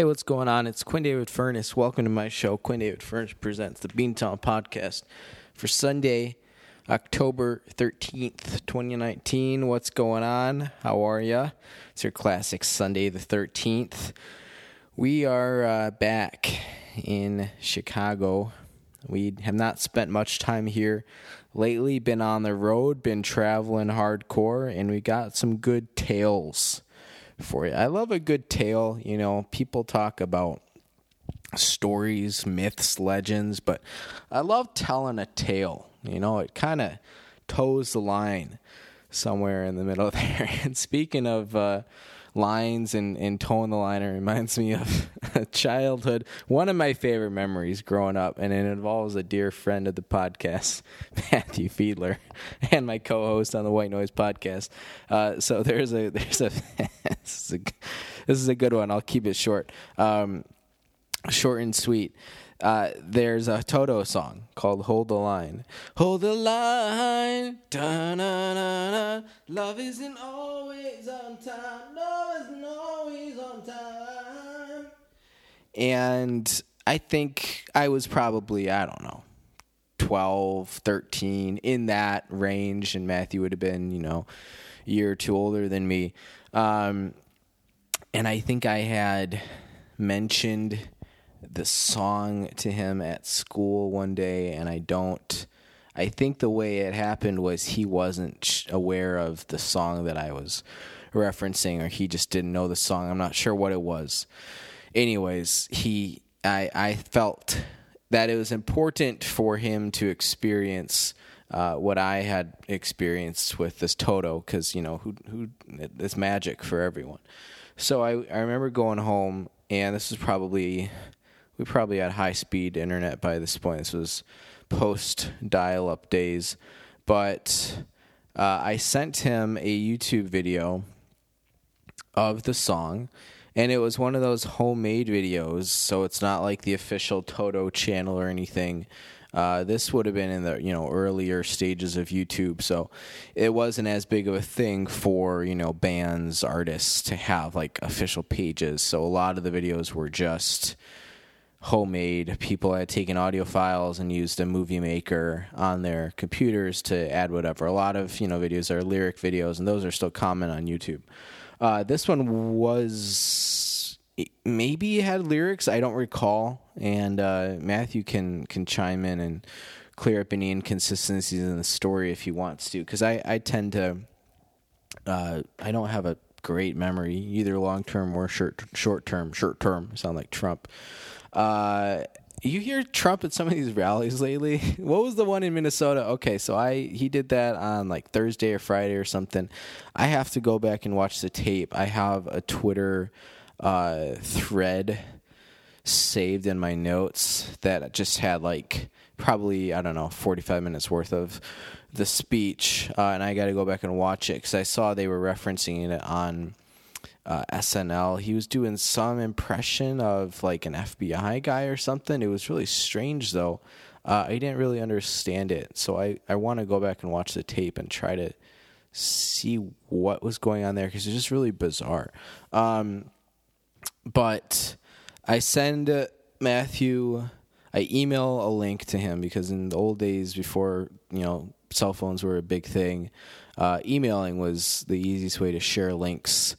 Hey, what's going on? It's Quinn David Furness. Welcome to my show. Quinn David Furness presents the Beantown Podcast for Sunday, October 13th, 2019. What's going on? How are ya? It's your classic Sunday the 13th. We are uh, back in Chicago. We have not spent much time here lately, been on the road, been traveling hardcore, and we got some good tales for you. I love a good tale. You know, people talk about stories, myths, legends, but I love telling a tale. You know, it kind of toes the line somewhere in the middle there. And speaking of uh, lines and, and toeing the line, it reminds me of childhood. One of my favorite memories growing up, and it involves a dear friend of the podcast, Matthew Fiedler, and my co-host on the White Noise podcast. Uh, so there's a there's a this, is a this is a good one. I'll keep it short, um, short and sweet. Uh, there's a Toto song called "Hold the Line." Hold the line, da-na-na-na. love isn't always on time. Love isn't always on time. And I think I was probably I don't know 12, 13 in that range, and Matthew would have been you know a year or two older than me. Um, and I think I had mentioned the song to him at school one day, and I don't. I think the way it happened was he wasn't aware of the song that I was referencing, or he just didn't know the song. I'm not sure what it was. Anyways, he, I, I felt that it was important for him to experience uh, what I had experienced with this Toto, because you know who, who, it's magic for everyone. So I, I remember going home, and this was probably we probably had high speed internet by this point. This was post dial up days. But uh, I sent him a YouTube video of the song. And it was one of those homemade videos, so it's not like the official Toto channel or anything. Uh, this would have been in the you know earlier stages of YouTube, so it wasn't as big of a thing for you know bands, artists to have like official pages. So a lot of the videos were just homemade. People had taken audio files and used a movie maker on their computers to add whatever. A lot of you know videos are lyric videos, and those are still common on YouTube. Uh, this one was maybe had lyrics. I don't recall, and uh, Matthew can can chime in and clear up any inconsistencies in the story if he wants to, because I I tend to uh, I don't have a great memory either long term or short short term. Short term sound like Trump. Uh, you hear Trump at some of these rallies lately. What was the one in Minnesota? Okay, so I he did that on like Thursday or Friday or something. I have to go back and watch the tape. I have a Twitter uh, thread saved in my notes that just had like probably I don't know 45 minutes worth of the speech, uh, and I got to go back and watch it because I saw they were referencing it on uh, SNL. He was doing some impression of like an FBI guy or something. It was really strange though. Uh, I didn't really understand it, so I, I want to go back and watch the tape and try to see what was going on there because it's just really bizarre. Um, but I send Matthew, I email a link to him because in the old days before you know cell phones were a big thing, uh, emailing was the easiest way to share links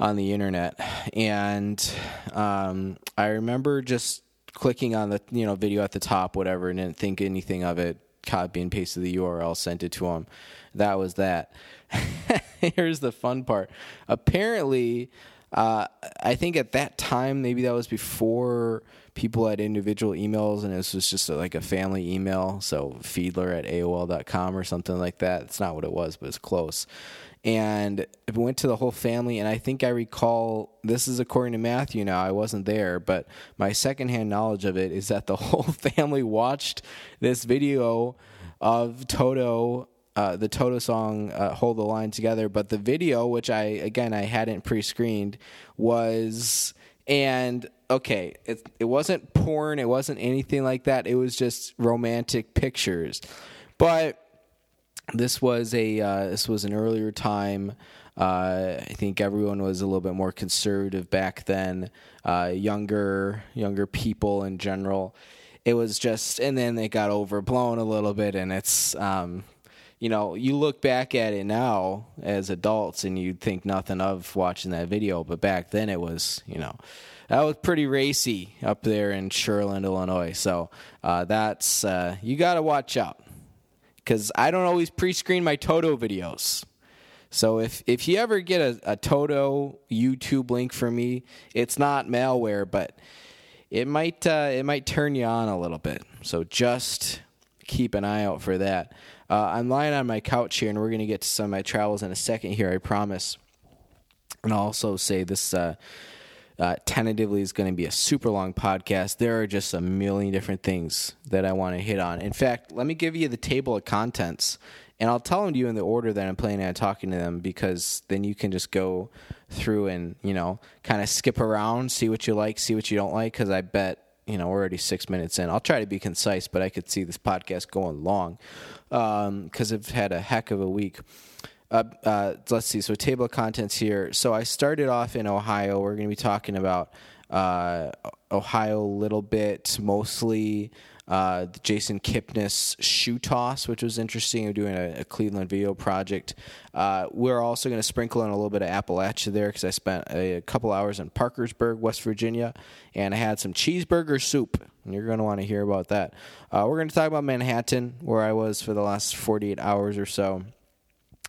on the internet, and um, I remember just clicking on the you know video at the top, whatever, and didn't think anything of it. Copy and pasted the URL, sent it to him. That was that. Here's the fun part. Apparently, uh, I think at that time, maybe that was before people had individual emails and this was just a, like a family email. So Fiedler at AOL.com or something like that. It's not what it was, but it's close and it went to the whole family. And I think I recall this is according to Matthew now. I wasn't there, but my secondhand knowledge of it is that the whole family watched this video of Toto. Uh, the Toto song uh, "Hold the Line Together," but the video, which I again I hadn't pre-screened, was and okay, it it wasn't porn, it wasn't anything like that. It was just romantic pictures, but this was a uh, this was an earlier time. Uh, I think everyone was a little bit more conservative back then. Uh, younger younger people in general. It was just, and then it got overblown a little bit, and it's. Um, you know, you look back at it now as adults and you'd think nothing of watching that video, but back then it was, you know, that was pretty racy up there in Shirland, Illinois. So uh, that's uh, you got to watch out because I don't always pre-screen my Toto videos. So if if you ever get a, a Toto YouTube link for me, it's not malware, but it might uh, it might turn you on a little bit. So just keep an eye out for that. Uh, I'm lying on my couch here, and we're going to get to some of my travels in a second here, I promise. And I'll also say this uh, uh, tentatively is going to be a super long podcast. There are just a million different things that I want to hit on. In fact, let me give you the table of contents, and I'll tell them to you in the order that I'm planning on talking to them because then you can just go through and, you know, kind of skip around, see what you like, see what you don't like, because I bet you know, we're already six minutes in. I'll try to be concise, but I could see this podcast going long because um, I've had a heck of a week. Uh, uh, let's see. So, table of contents here. So, I started off in Ohio. We're going to be talking about uh, Ohio a little bit, mostly uh, Jason Kipnis shoe toss, which was interesting. We're doing a, a Cleveland video project. Uh, we're also going to sprinkle in a little bit of Appalachia there because I spent a, a, couple hours in Parkersburg, West Virginia, and I had some cheeseburger soup. And you're going to want to hear about that. Uh, we're going to talk about Manhattan, where I was for the last 48 hours or so.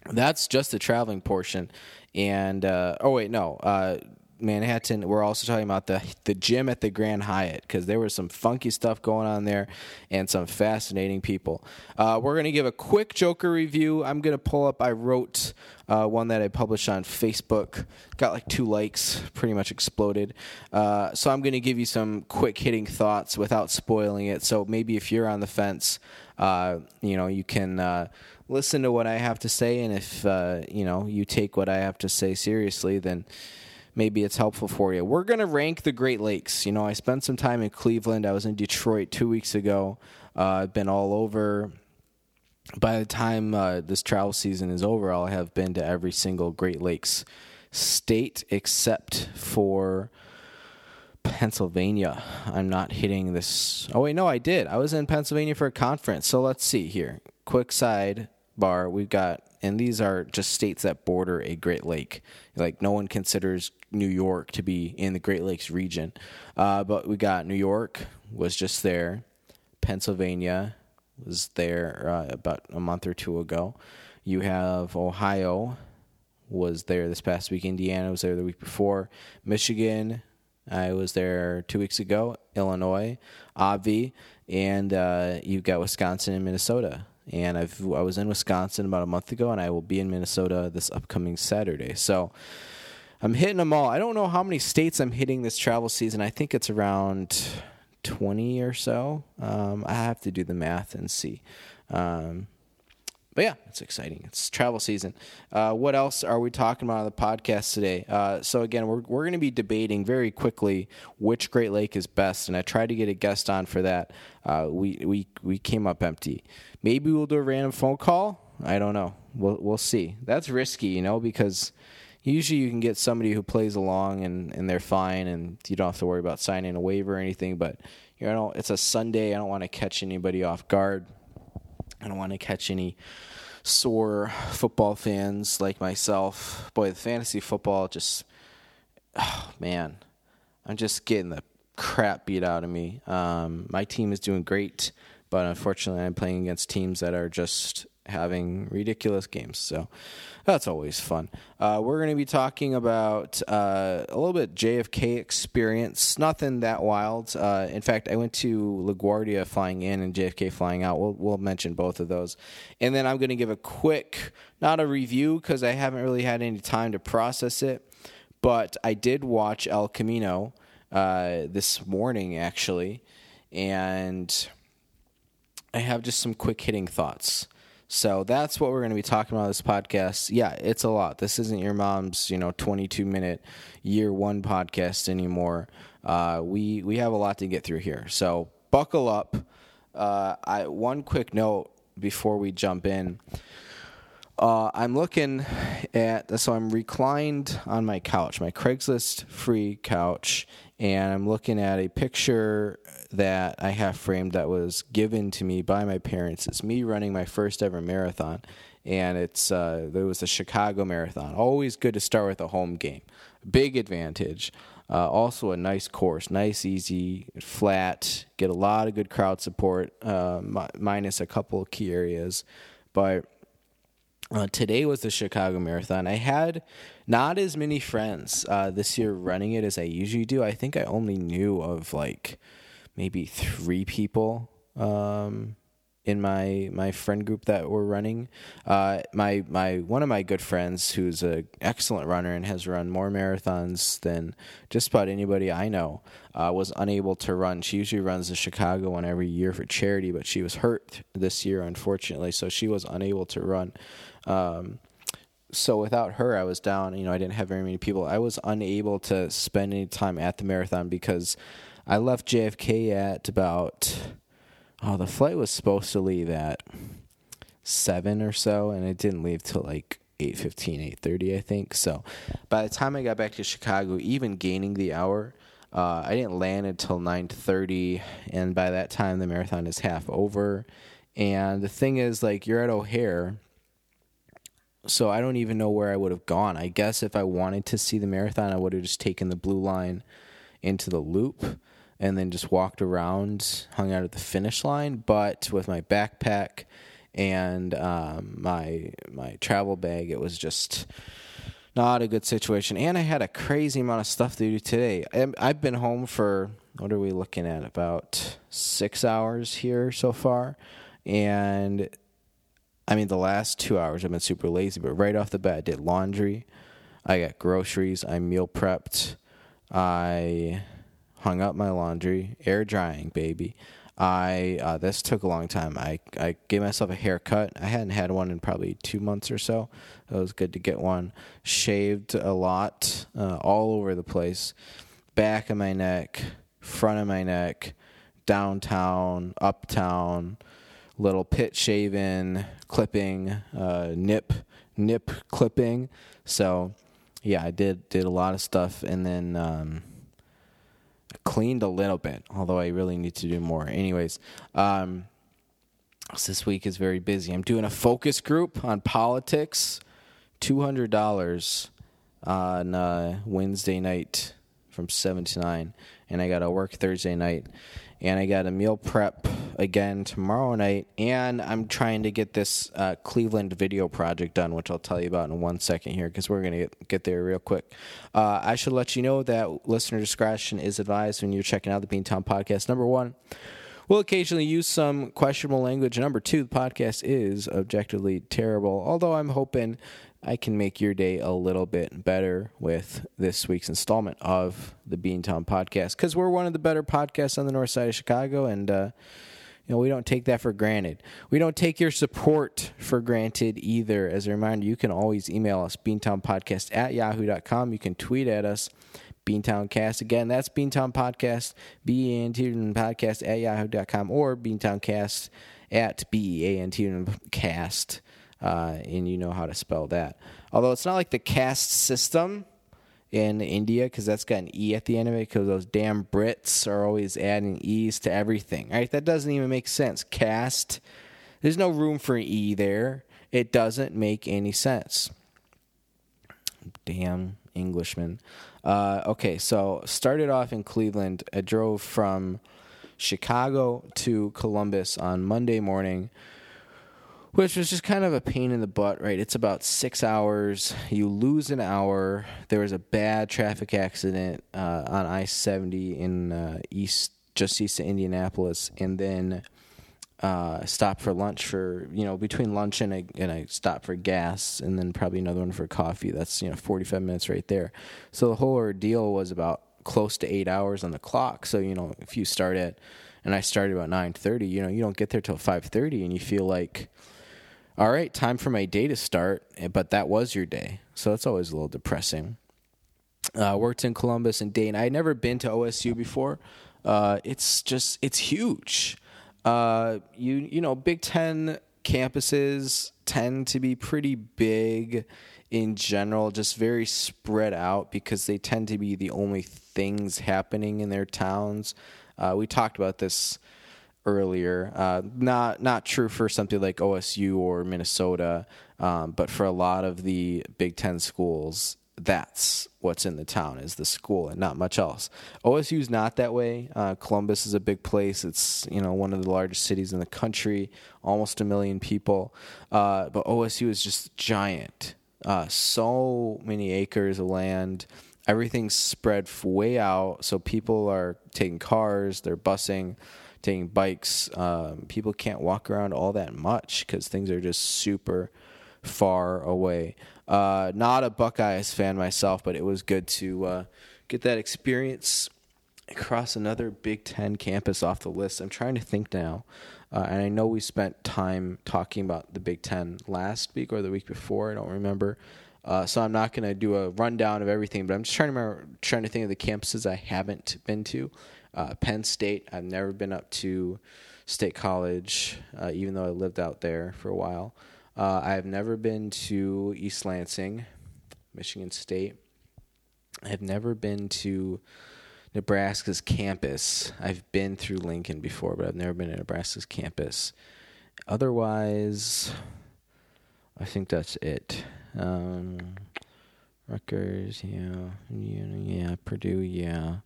That's just the traveling portion. And, uh, oh, wait, no uh, Manhattan, we're also talking about the the gym at the Grand Hyatt because there was some funky stuff going on there and some fascinating people. Uh, we're going to give a quick Joker review. I'm going to pull up. I wrote uh, one that I published on Facebook. Got like two likes, pretty much exploded. Uh, so I'm going to give you some quick hitting thoughts without spoiling it. So maybe if you're on the fence, uh, you know you can uh, listen to what I have to say, and if uh, you know you take what I have to say seriously, then maybe it's helpful for you. We're to rank the Great Lakes. You know, I spent some time in Cleveland. I was in Detroit two weeks ago. Uh, I've been all over. By the time uh, this travel season is over, I'll have been to every single Great Lakes state except for Pennsylvania. I'm not hitting this. Oh, wait, no, I did. I was in Pennsylvania for a conference. So let's see here. Quick side bar. We've got and these are just states that border a Great Lake. Like no one considers New York to be in the Great Lakes region, uh, but we got New York was just there, Pennsylvania was there uh, about a month or two ago. You have Ohio was there this past week. Indiana was there the week before. Michigan, I was there two weeks ago. Illinois, Obvi, and uh, you've got Wisconsin and Minnesota and I've I was in Wisconsin about a month ago, and I will be in Minnesota this upcoming Saturday. So I'm hitting them all. I don't know how many states I'm hitting this travel season. I think it's around 20 or so. Um, I have to do the math and see. Um, but yeah, it's exciting. It's travel season. Uh, what else are we talking about on the podcast today? Uh, so again, we're we're going to be debating very quickly which Great Lake is best, and I tried to get a guest on for that. Uh, we we we came up empty. Maybe we'll do a random phone call. I don't know. We'll we'll see. That's risky, you know, because usually you can get somebody who plays along and, and they're fine, and you don't have to worry about signing a waiver or anything. But you know, it's a Sunday. I don't want to catch anybody off guard. I don't want to catch any sore football fans like myself. Boy, the fantasy football just, oh man, I'm just getting the crap beat out of me. Um, my team is doing great, but unfortunately, I'm playing against teams that are just having ridiculous games. So that's always fun. Uh, we're going to be talking about uh, a little bit JFK experience. Nothing that wild. Uh, in fact, I went to LaGuardia flying in and JFK flying out. We'll, we'll mention both of those. And then I'm going to give a quick, not a review because I haven't really had any time to process it, but I did watch El Camino uh, this morning, actually. And I have just some quick hitting thoughts. So that's what we're going to be talking about this podcast. Yeah, it's a lot. This isn't your mom's, you know, 22 minute year one podcast anymore. Uh, we we have a lot to get through here. So buckle up. Uh, I one quick note before we jump in. Uh, I'm looking at so I'm reclined on my couch, my Craigslist free couch, and I'm looking at a picture that I have framed that was given to me by my parents. It's me running my first ever marathon, and it's uh, there was the Chicago Marathon. Always good to start with a home game, big advantage. Uh, also a nice course, nice, easy, flat. Get a lot of good crowd support, uh, minus a couple of key areas, but. Uh, today was the Chicago Marathon. I had not as many friends uh, this year running it as I usually do. I think I only knew of like maybe three people um, in my my friend group that were running. Uh, my my one of my good friends, who's an excellent runner and has run more marathons than just about anybody I know, uh, was unable to run. She usually runs the Chicago one every year for charity, but she was hurt this year, unfortunately, so she was unable to run. Um, so without her, I was down. You know, I didn't have very many people. I was unable to spend any time at the marathon because I left JFK at about oh, the flight was supposed to leave at seven or so, and it didn't leave till like 8.15 8.30 i think. So by the time i got back to chicago even gaining the hour uh, i didn't land until 9.30 and by that time the marathon is half over. And the thing is like you're at o'hare so i don't even know where i would have gone. I guess if i wanted to see the marathon i would have just taken the blue line into the loop and then just walked around, hung out at the finish line. But with my backpack and um, my my travel bag, it was just not a good situation. And I had a crazy amount of stuff to do today. I've been home for what are we looking at? About six hours here so far, and I mean the last two hours I've been super lazy. But right off the bat, I did laundry. I got groceries. I meal prepped. I hung up my laundry, air drying, baby. I uh, this took a long time. I I gave myself a haircut. I hadn't had one in probably two months or so. It was good to get one. Shaved a lot, uh, all over the place, back of my neck, front of my neck, downtown, uptown, little pit shaving, clipping, uh, nip, nip clipping. So yeah, I did did a lot of stuff, and then. Um, cleaned a little bit, although I really need to do more. Anyways, um, this week is very busy. I'm doing a focus group on politics, two hundred dollars on uh, Wednesday night from seven to nine, and I got to work Thursday night, and I got a meal prep again tomorrow night, and I'm trying to get this uh, Cleveland video project done, which I'll tell you about in one second here because we're gonna get, get there real quick. Uh, I should let you know that listener discretion is advised when you're checking out the Beantown podcast. Number one. We'll occasionally use some questionable language. Number two, the podcast is objectively terrible, although I'm hoping I can make your day a little bit better with this week's installment of the Beantown podcast because we're one of the better podcasts on the north side of Chicago, and uh, you know we don't take that for granted. We don't take your support for granted either. As a reminder, you can always email us beantownpodcast at yahoo.com. You can tweet at us. Beantown Cast. Again, that's Beantown Podcast, B E N T Podcast at yahoo.com or Beantown Cast at B E A N T Cast uh, and you know how to spell that. Although it's not like the caste system in India because that's got an E at the end of it because those damn Brits are always adding E's to everything. Right? That doesn't even make sense. Caste, there's no room for an E there. It doesn't make any sense. Damn Englishman. Uh, okay, so started off in Cleveland. I drove from Chicago to Columbus on Monday morning which was just kind of a pain in the butt, right? It's about six hours. You lose an hour. There was a bad traffic accident uh, on I seventy in uh, east, just east of Indianapolis, and then uh, stop for lunch for you know between lunch and a and a stop for gas, and then probably another one for coffee. That's you know forty five minutes right there. So the whole ordeal was about close to eight hours on the clock. So you know if you start at and I started about nine thirty, you know you don't get there till five thirty, and you feel like all right, time for my day to start, eh, but that was your day. So that's always a little depressing. Uh, worked in Columbus and Dayton. I had never been to OSU before. Uh, it's just, it's huge. Uh, you, you know, Big Ten campuses tend to be pretty big in general, just very spread out because they tend to be the only things happening in their towns. Uh, we talked about this earlier. Uh, not not true for something like OSU or Minnesota, um, but for a lot of the Big Ten schools, that's what's in the town is the school and not much else. OSU is not that way. Uh, Columbus is a big place. It's you know one of the largest cities in the country, almost a million people. Uh, but OSU is just giant. Uh, so many acres of land. Everything's spread way out, so people are taking cars, they're busing, taking bikes. Um, people can't walk around all that much because things are just super far away. Uh, not a Buckeyes fan myself, but it was good to uh, get that experience across another Big Ten campus off the list. I'm trying to think now. Uh, and I know we spent time talking about the Big Ten last week or the week before. I don't remember. Uh, so I'm not going to do a rundown of everything, but I'm just trying to remember, trying to think of the campuses I haven't been to. Uh, Penn State, I've never been up to State College, uh, even though I lived out there for a while. Uh, I have never been to East Lansing, Michigan State. I have never been to Nebraska's campus. I've been through Lincoln before, but I've never been to Nebraska's campus. Otherwise, I think that's it. Um, Rutgers, yeah, yeah, yeah, Purdue, yeah.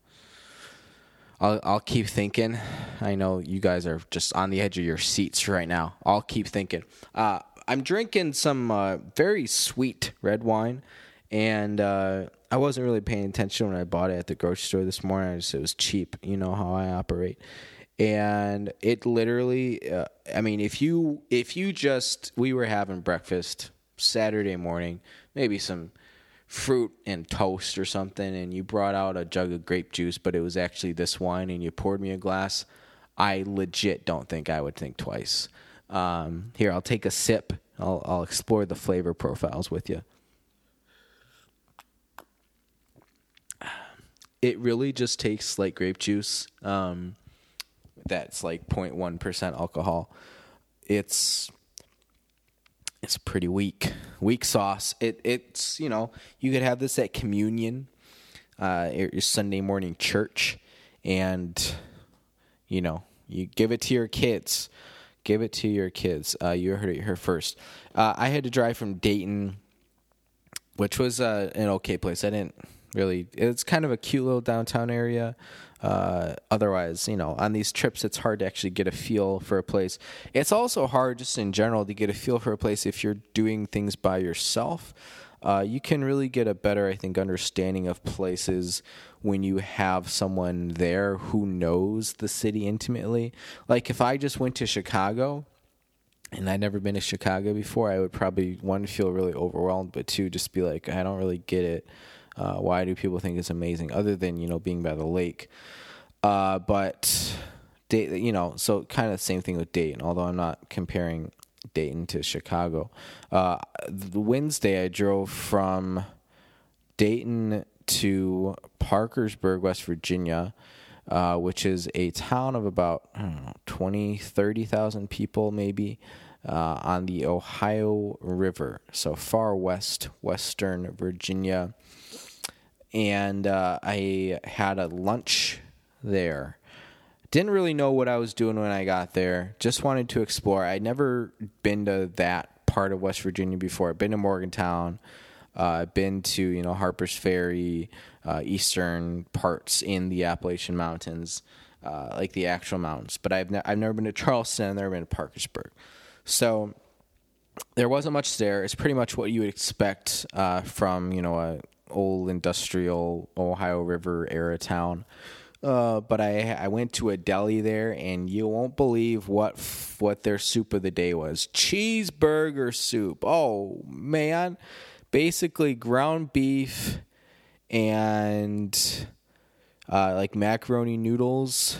I'll I'll keep thinking. I know you guys are just on the edge of your seats right now. I'll keep thinking. Uh, I'm drinking some uh, very sweet red wine, and uh, I wasn't really paying attention when I bought it at the grocery store this morning. I just it was cheap. You know how I operate, and it literally. Uh, I mean, if you if you just we were having breakfast Saturday morning, maybe some fruit and toast or something, and you brought out a jug of grape juice, but it was actually this wine, and you poured me a glass. I legit don't think I would think twice. Um, here, I'll take a sip. I'll, I'll explore the flavor profiles with you. It really just tastes like grape juice. Um, that's like 0.1% alcohol. It's it's pretty weak. Weak sauce. It it's you know you could have this at communion, uh, your Sunday morning church, and you know you give it to your kids. Give it to your kids. Uh, you heard it here first. Uh, I had to drive from Dayton, which was uh, an okay place. I didn't really. It's kind of a cute little downtown area. Uh, otherwise, you know, on these trips, it's hard to actually get a feel for a place. It's also hard, just in general, to get a feel for a place if you're doing things by yourself. Uh, you can really get a better, I think, understanding of places when you have someone there who knows the city intimately. Like if I just went to Chicago and I'd never been to Chicago before, I would probably one feel really overwhelmed, but two just be like, I don't really get it. Uh, why do people think it's amazing? Other than you know being by the lake, uh, but you know, so kind of same thing with Dayton. Although I'm not comparing Dayton to Chicago. Uh, Wednesday I drove from Dayton to Parkersburg, West Virginia, uh, which is a town of about, I don't know, 20, 30,000 people maybe, uh, on the Ohio River. So far west, Western Virginia. And uh, I had a lunch there. Didn't really know what I was doing when I got there. Just wanted to explore. I'd never been to that part of West Virginia before. I've been to Morgantown. Uh, been to you know Harper's Ferry, uh, eastern parts in the Appalachian Mountains, uh, like the actual mountains. But I've ne- I've never been to Charleston. I've never been to Parkersburg. So there wasn't much there. It's pretty much what you would expect uh, from you know a old industrial Ohio River era town. Uh, but I I went to a deli there, and you won't believe what what their soup of the day was: cheeseburger soup. Oh man, basically ground beef and uh, like macaroni noodles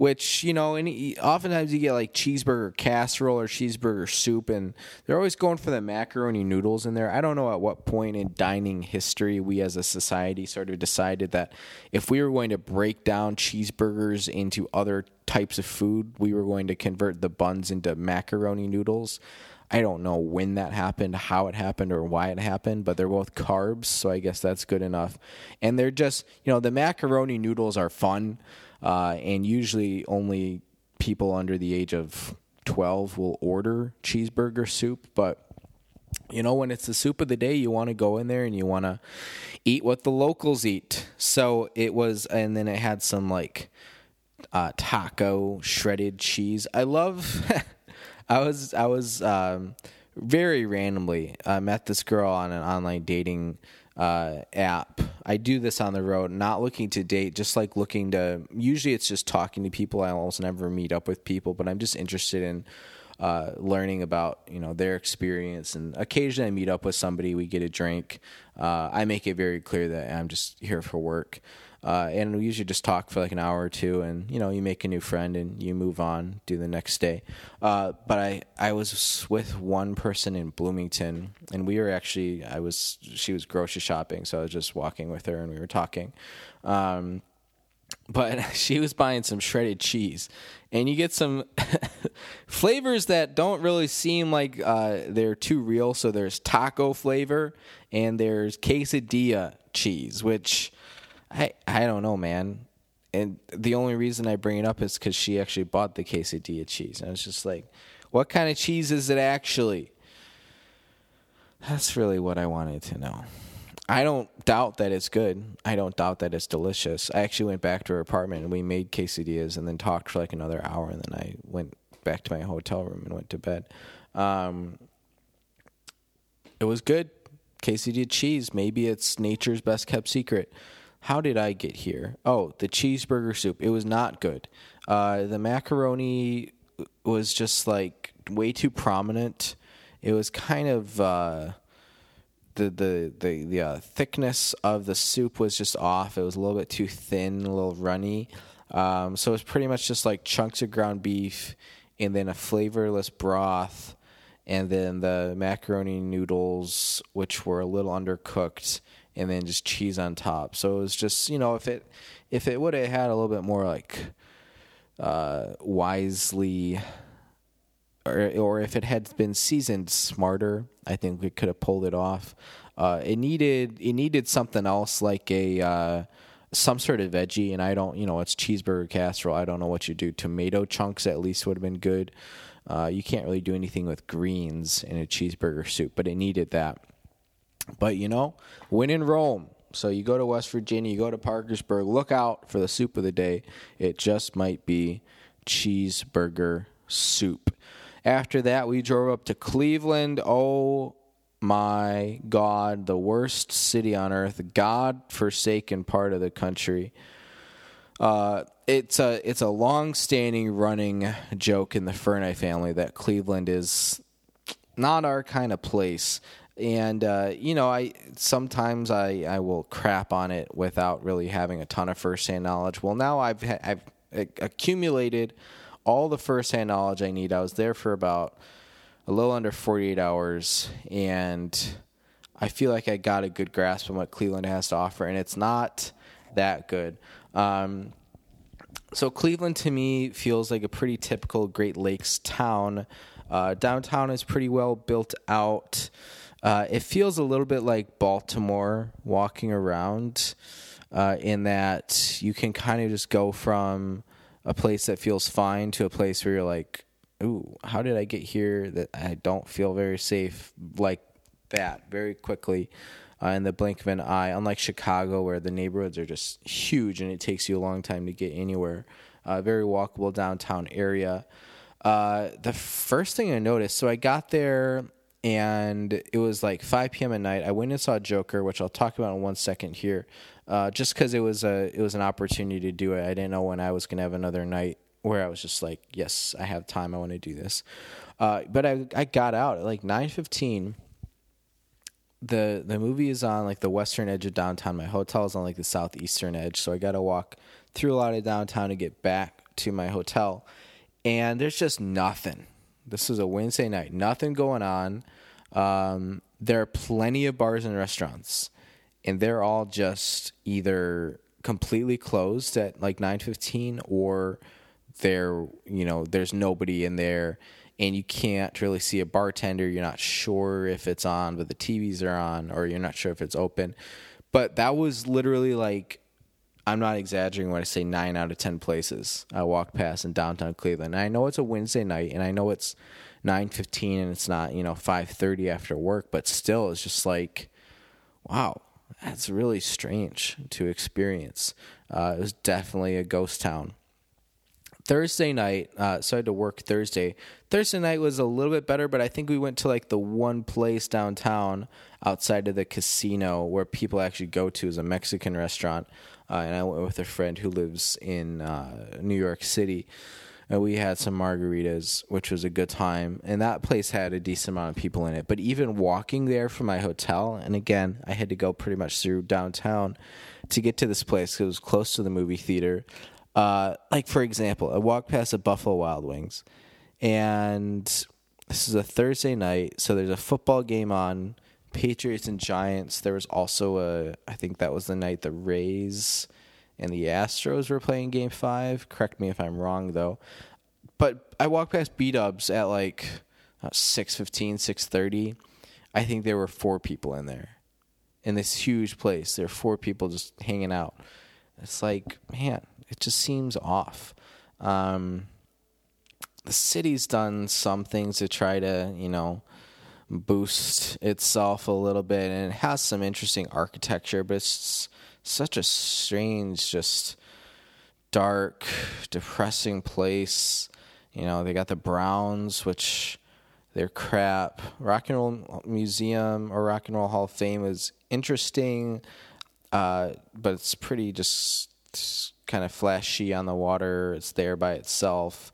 which you know, and oftentimes you get like cheeseburger casserole or cheeseburger soup, and they're always going for the macaroni noodles in there. I don't know at what point in dining history we as a society sort of decided that if we were going to break down cheeseburgers into other types of food, we were going to convert the buns into macaroni noodles. I don't know when that happened, how it happened, or why it happened, but they're both carbs, so I guess that's good enough. And they're just, you know, the macaroni noodles are fun uh, and usually only people under the age of 12 will order cheeseburger soup. But, you know, when it's the soup of the day, you want to go in there and you want to eat what the locals eat. So it was, and then it had some like uh, taco shredded cheese. I love, I was, I was, um, very randomly I met this girl on an online dating uh, app. I do this on the road, not looking to date, just like looking to. Usually, it's just talking to people. I almost never meet up with people, but I'm just interested in uh, learning about you know their experience. And occasionally, I meet up with somebody. We get a drink. Uh, I make it very clear that I'm just here for work. Uh, and we usually just talk for like an hour or two, and you know, you make a new friend and you move on, do the next day. Uh, but I, I was with one person in Bloomington, and we were actually, I was, she was grocery shopping, so I was just walking with her, and we were talking. Um, but she was buying some shredded cheese, and you get some flavors that don't really seem like uh, they're too real. So there's taco flavor, and there's quesadilla cheese, which I I don't know, man. And the only reason I bring it up is because she actually bought the quesadilla cheese, and I was just like, "What kind of cheese is it actually?" That's really what I wanted to know. I don't doubt that it's good. I don't doubt that it's delicious. I actually went back to her apartment and we made quesadillas and then talked for like another hour and then I went back to my hotel room and went to bed. Um, it was good. Quesadilla cheese. Maybe it's nature's best kept secret. How did I get here? Oh, the cheeseburger soup. It was not good. Uh, the macaroni was just like way too prominent. It was kind of uh, the the the the uh, thickness of the soup was just off. It was a little bit too thin, a little runny. Um, so it was pretty much just like chunks of ground beef and then a flavorless broth and then the macaroni noodles, which were a little undercooked and then just cheese on top. So it was just you know if it if it would have had a little bit more like uh, wisely. Or, or if it had been seasoned smarter, I think we could have pulled it off. Uh, it needed it needed something else like a uh, some sort of veggie, and I don't you know it's cheeseburger casserole. I don't know what you do. Tomato chunks at least would have been good. Uh, you can't really do anything with greens in a cheeseburger soup, but it needed that. But you know, when in Rome, so you go to West Virginia, you go to Parkersburg, look out for the soup of the day. It just might be cheeseburger soup. After that, we drove up to Cleveland. Oh my God, the worst city on earth, God forsaken part of the country. Uh, it's a it's a long standing running joke in the Ferney family that Cleveland is not our kind of place and uh, you know, I sometimes I, I will crap on it without really having a ton of firsthand knowledge. Well, now I've I've accumulated all the firsthand knowledge I need. I was there for about a little under 48 hours, and I feel like I got a good grasp on what Cleveland has to offer, and it's not that good. Um, so Cleveland to me feels like a pretty typical Great Lakes town. Uh, downtown is pretty well built out. Uh, it feels a little bit like Baltimore walking around, uh, in that you can kind of just go from a place that feels fine to a place where you're like, "Ooh, how did I get here? That I don't feel very safe." Like that, very quickly, uh, in the blink of an eye. Unlike Chicago, where the neighborhoods are just huge and it takes you a long time to get anywhere. Uh, very walkable downtown area. Uh, the first thing I noticed, so I got there and it was like 5 p.m. at night. I went and saw Joker, which I'll talk about in one second here, uh, just because it was a it was an opportunity to do it. I didn't know when I was gonna have another night where I was just like, yes, I have time. I want to do this. Uh, but I I got out at like 9:15. The the movie is on like the western edge of downtown. My hotel is on like the southeastern edge, so I got to walk through a lot of downtown to get back to my hotel, and there's just nothing. This is a Wednesday night, nothing going on. Um, there are plenty of bars and restaurants, and they're all just either completely closed at like 9:15 or they're you know there's nobody in there and you can't really see a bartender. You're not sure if it's on but the TVs are on or you're not sure if it's open. But that was literally like I'm not exaggerating when I say 9 out of 10 places I walk past in downtown Cleveland and I know it's a Wednesday night and I know it's 9:15 and it's not you know 5:30 after work but still it's just like wow that's really strange to experience. Uh, it was definitely a ghost town. Thursday night, uh, so I had to work Thursday. Thursday night was a little bit better, but I think we went to like the one place downtown outside of the casino where people actually go to is a Mexican restaurant. Uh, and I went with a friend who lives in uh, New York City and we had some margaritas, which was a good time. And that place had a decent amount of people in it. But even walking there from my hotel, and again, I had to go pretty much through downtown to get to this place it was close to the movie theater. Uh, like for example, I walked past a Buffalo Wild Wings, and this is a Thursday night, so there's a football game on. Patriots and Giants. There was also a, I think that was the night the Rays and the Astros were playing game five. Correct me if I'm wrong, though. But I walked past B Dubs at like uh, 6.15, 6.30. I think there were four people in there. In this huge place, there are four people just hanging out. It's like, man, it just seems off. Um, the city's done some things to try to, you know, boost itself a little bit, and it has some interesting architecture, but it's such a strange, just dark, depressing place. You know, they got the Browns, which they're crap. Rock and Roll Museum or Rock and Roll Hall of Fame is interesting, uh, but it's pretty just kind of flashy on the water. It's there by itself.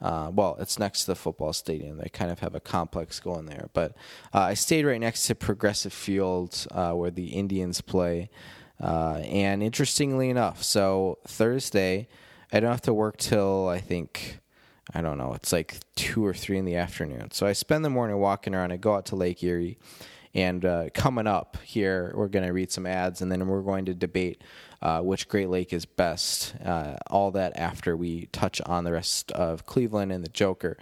Uh, well, it's next to the football stadium. They kind of have a complex going there. But uh, I stayed right next to Progressive Field uh, where the Indians play. Uh, and interestingly enough, so Thursday, I don't have to work till I think I don't know. It's like two or three in the afternoon. So I spend the morning walking around. I go out to Lake Erie, and uh, coming up here, we're going to read some ads, and then we're going to debate uh, which Great Lake is best. Uh, all that after we touch on the rest of Cleveland and the Joker.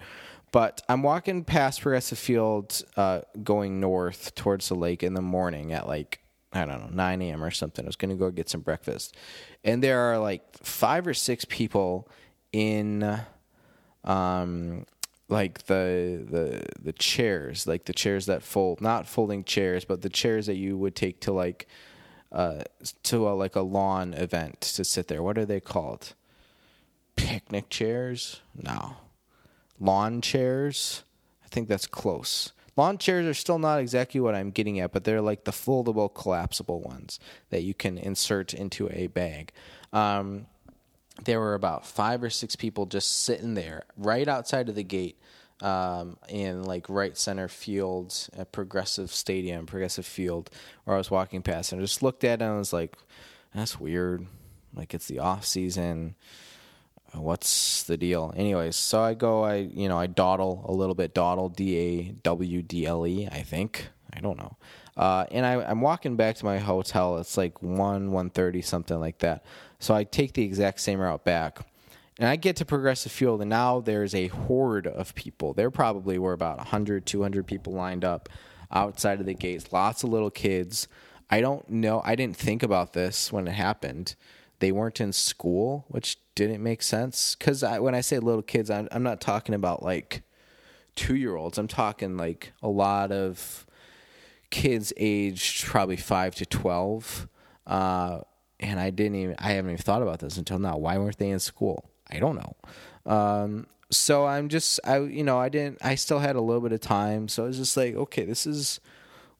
But I'm walking past Progressive Field, uh, going north towards the lake in the morning at like I don't know, 9 a.m. or something. I was going to go get some breakfast. And there are like five or six people in um, like the the the chairs, like the chairs that fold, not folding chairs, but the chairs that you would take to like uh, to a, like a lawn event to sit there. What are they called? Picnic chairs? No. Lawn chairs? I think that's close. Lawn chairs are still not exactly what I'm getting at, but they're like the foldable, collapsible ones that you can insert into a bag. Um, there were about five or six people just sitting there right outside of the gate um, in like right center field at Progressive Stadium, Progressive Field, where I was walking past and I just looked at it and I was like, that's weird. Like it's the off season what's the deal? Anyways, so I go, I you know, I dawdle a little bit, dawdle, D A W D L E, I think. I don't know. Uh, and I, I'm walking back to my hotel. It's like one, one thirty, something like that. So I take the exact same route back, and I get to Progressive Field, and now there's a horde of people. There probably were about 100, 200 people lined up outside of the gates. Lots of little kids. I don't know. I didn't think about this when it happened they weren't in school, which didn't make sense. Because when I say little kids, I'm, I'm not talking about like two year olds. I'm talking like a lot of kids aged probably five to 12. Uh, and I didn't even, I haven't even thought about this until now. Why weren't they in school? I don't know. Um, so I'm just, I, you know, I didn't, I still had a little bit of time. So I was just like, okay, this is,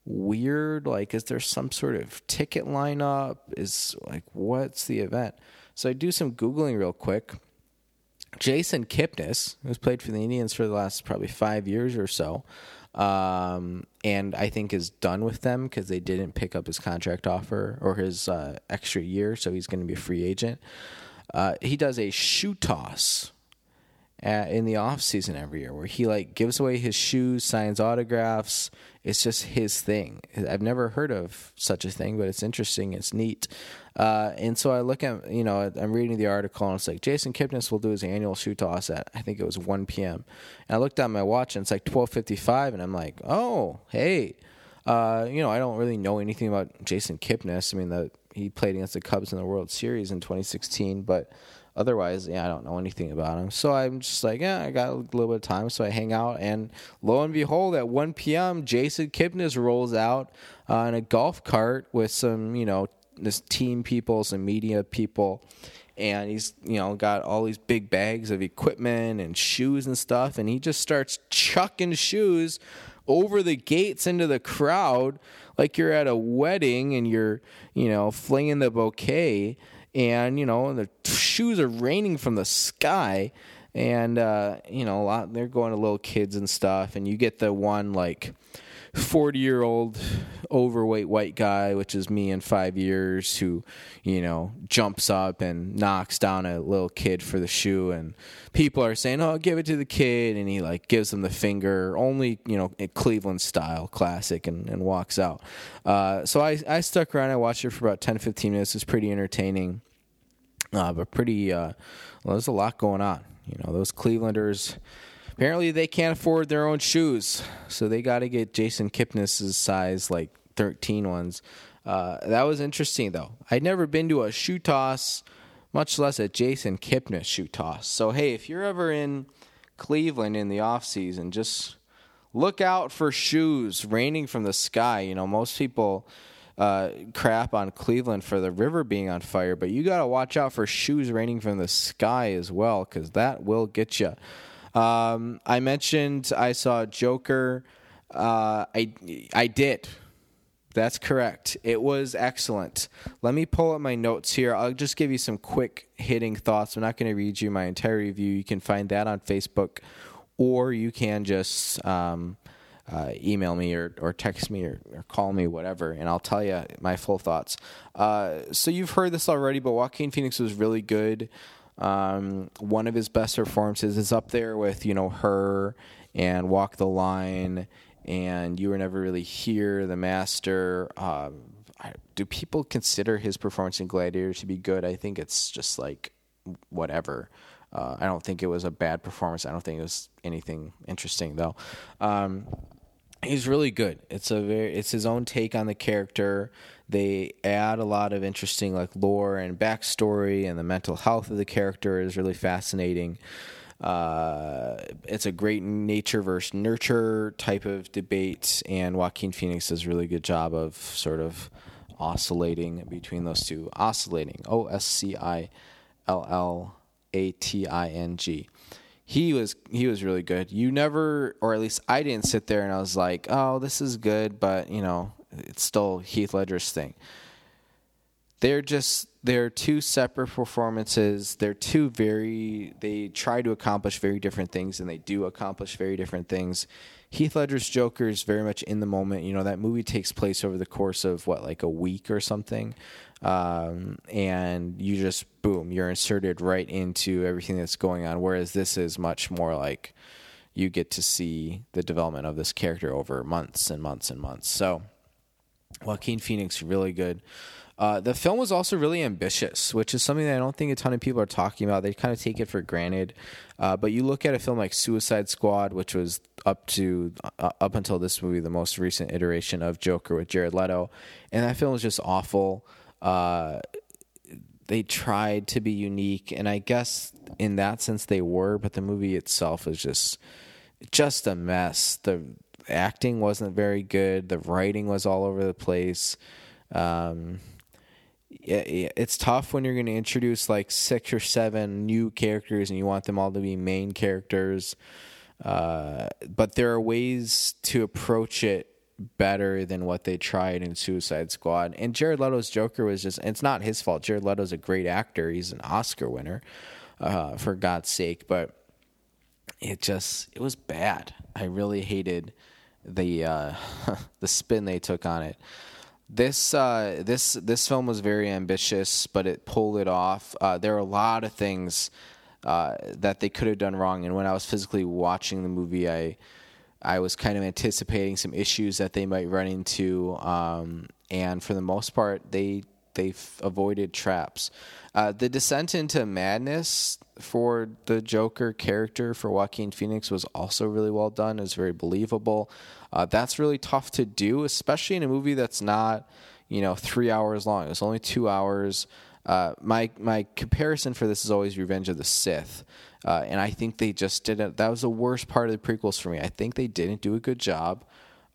weird? Like, is there some sort of ticket lineup? Is like, what's the event? So I do some Googling real quick. Jason Kipnis, who's played for the Indians for the last probably five years or so, um, and I think is done with them because they didn't pick up his contract offer or his uh, extra year, so he's going to be a free agent. Uh, he does a shoe toss at, in the off season every year where he like gives away his shoes, signs autographs. It's just his thing. I've never heard of such a thing, but it's interesting. It's neat. Uh, and so I look at, you know, I'm reading the article and it's like Jason Kipnis will do his annual shoe toss at, I think it was 1 p.m. And I looked at my watch and it's like 12:55, and I'm like, oh, hey, uh, you know, I don't really know anything about Jason Kipnis. I mean, the, he played against the Cubs in the World Series in 2016, but otherwise, yeah, I don't know anything about him. So I'm just like, yeah, I got a little bit of time, so I hang out, and lo and behold, at 1 p.m., Jason Kipnis rolls out uh, in a golf cart with some, you know, this team people, some media people, and he's you know got all these big bags of equipment and shoes and stuff, and he just starts chucking shoes over the gates into the crowd like you're at a wedding and you're you know flinging the bouquet and you know the shoes are raining from the sky. And uh, you know a lot they're going to little kids and stuff. And you get the one like 40 year old overweight white guy, which is me in five years, who, you know, jumps up and knocks down a little kid for the shoe. And people are saying, oh, give it to the kid. And he, like, gives them the finger, only, you know, Cleveland style, classic, and, and walks out. Uh, so I, I stuck around. I watched it for about 10 15 minutes. It's pretty entertaining, uh, but pretty, uh, well, there's a lot going on. You know, those Clevelanders apparently they can't afford their own shoes, so they got to get Jason Kipnis's size like 13 ones. Uh, that was interesting though. I'd never been to a shoe toss, much less a Jason Kipnis shoe toss. So hey, if you're ever in Cleveland in the off season, just look out for shoes raining from the sky. You know, most people uh, crap on Cleveland for the river being on fire, but you got to watch out for shoes raining from the sky as well, because that will get you. Um, I mentioned I saw Joker. Uh, I I did. That's correct. It was excellent. Let me pull up my notes here. I'll just give you some quick hitting thoughts. I'm not going to read you my entire review. You can find that on Facebook, or you can just um, uh, email me or, or text me or, or, call me, whatever, and I'll tell you my full thoughts. Uh, so you've heard this already, but Joaquin Phoenix was really good. Um, one of his best performances is up there with you know her and Walk the Line and You Were Never Really Here, The Master. Um, do people consider his performance in Gladiator to be good? I think it's just like whatever. Uh, I don't think it was a bad performance. I don't think it was anything interesting though. Um, he's really good. It's a very it's his own take on the character. They add a lot of interesting like lore and backstory, and the mental health of the character is really fascinating. Uh, it's a great nature versus nurture type of debate, and Joaquin Phoenix does a really good job of sort of oscillating between those two. Oscillating, O S C I L L A T I N G he was he was really good. You never, or at least I didn't sit there and I was like, oh, this is good, but you know, it's still Heath Ledger's thing. They're just they're two separate performances. They're two very they try to accomplish very different things, and they do accomplish very different things. Heath Ledger's Joker is very much in the moment. You know that movie takes place over the course of what like a week or something um, and you just boom, you're inserted right into everything that's going on. Whereas this is much more like you get to see the development of this character over months and months and months. So Joaquin Phoenix really good. Uh, the film was also really ambitious, which is something that I don't think a ton of people are talking about. They kind of take it for granted. Uh, but you look at a film like Suicide Squad, which was up to uh, up until this movie the most recent iteration of Joker with Jared Leto, and that film was just awful. Uh, they tried to be unique, and I guess in that sense they were, but the movie itself is just just a mess. The acting wasn't very good. The writing was all over the place. Um, it, it's tough when you're going to introduce like six or seven new characters and you want them all to be main characters. Uh, but there are ways to approach it better than what they tried in Suicide Squad. And Jared Leto's Joker was just, it's not his fault. Jared Leto's a great actor. He's an Oscar winner, uh, for God's sake. But it just, it was bad. I really hated the, uh, the spin they took on it. this uh, this this film was very ambitious, but it pulled it off. Uh, there are a lot of things uh, that they could have done wrong, and when I was physically watching the movie, I I was kind of anticipating some issues that they might run into, um, and for the most part, they they avoided traps. Uh, the descent into madness for the Joker character for Joaquin Phoenix was also really well done. It was very believable. Uh, that's really tough to do, especially in a movie that's not, you know, three hours long. It's only two hours. Uh, my my comparison for this is always Revenge of the Sith, uh, and I think they just didn't. That was the worst part of the prequels for me. I think they didn't do a good job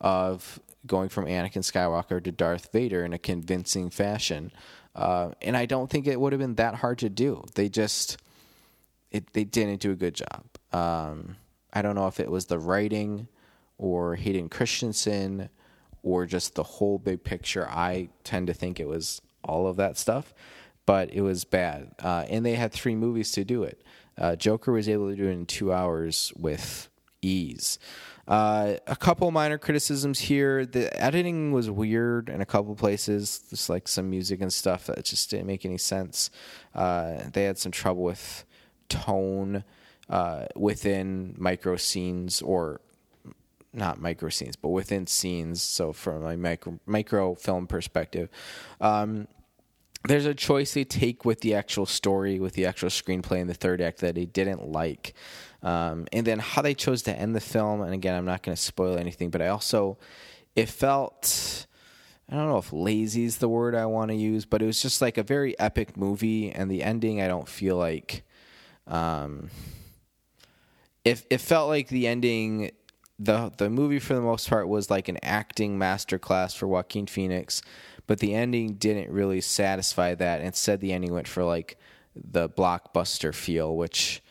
of going from Anakin Skywalker to Darth Vader in a convincing fashion. Uh, and I don't think it would have been that hard to do. They just it, they didn't do a good job. Um, I don't know if it was the writing or Hayden Christensen or just the whole big picture. I tend to think it was all of that stuff, but it was bad. Uh, and they had three movies to do it. Uh, Joker was able to do it in two hours with ease. Uh, a couple minor criticisms here. The editing was weird in a couple places, just like some music and stuff that just didn't make any sense. Uh, they had some trouble with tone uh, within micro scenes or not micro scenes, but within scenes. So from a micro micro film perspective, um, there's a choice they take with the actual story, with the actual screenplay in the third act that they didn't like. Um, and then how they chose to end the film. And again, I'm not going to spoil anything, but I also, it felt, I don't know if lazy is the word I want to use, but it was just like a very epic movie. And the ending, I don't feel like, um, it, it felt like the ending, the, the movie for the most part was like an acting masterclass for Joaquin Phoenix but the ending didn't really satisfy that. Instead, the ending went for like the blockbuster feel, which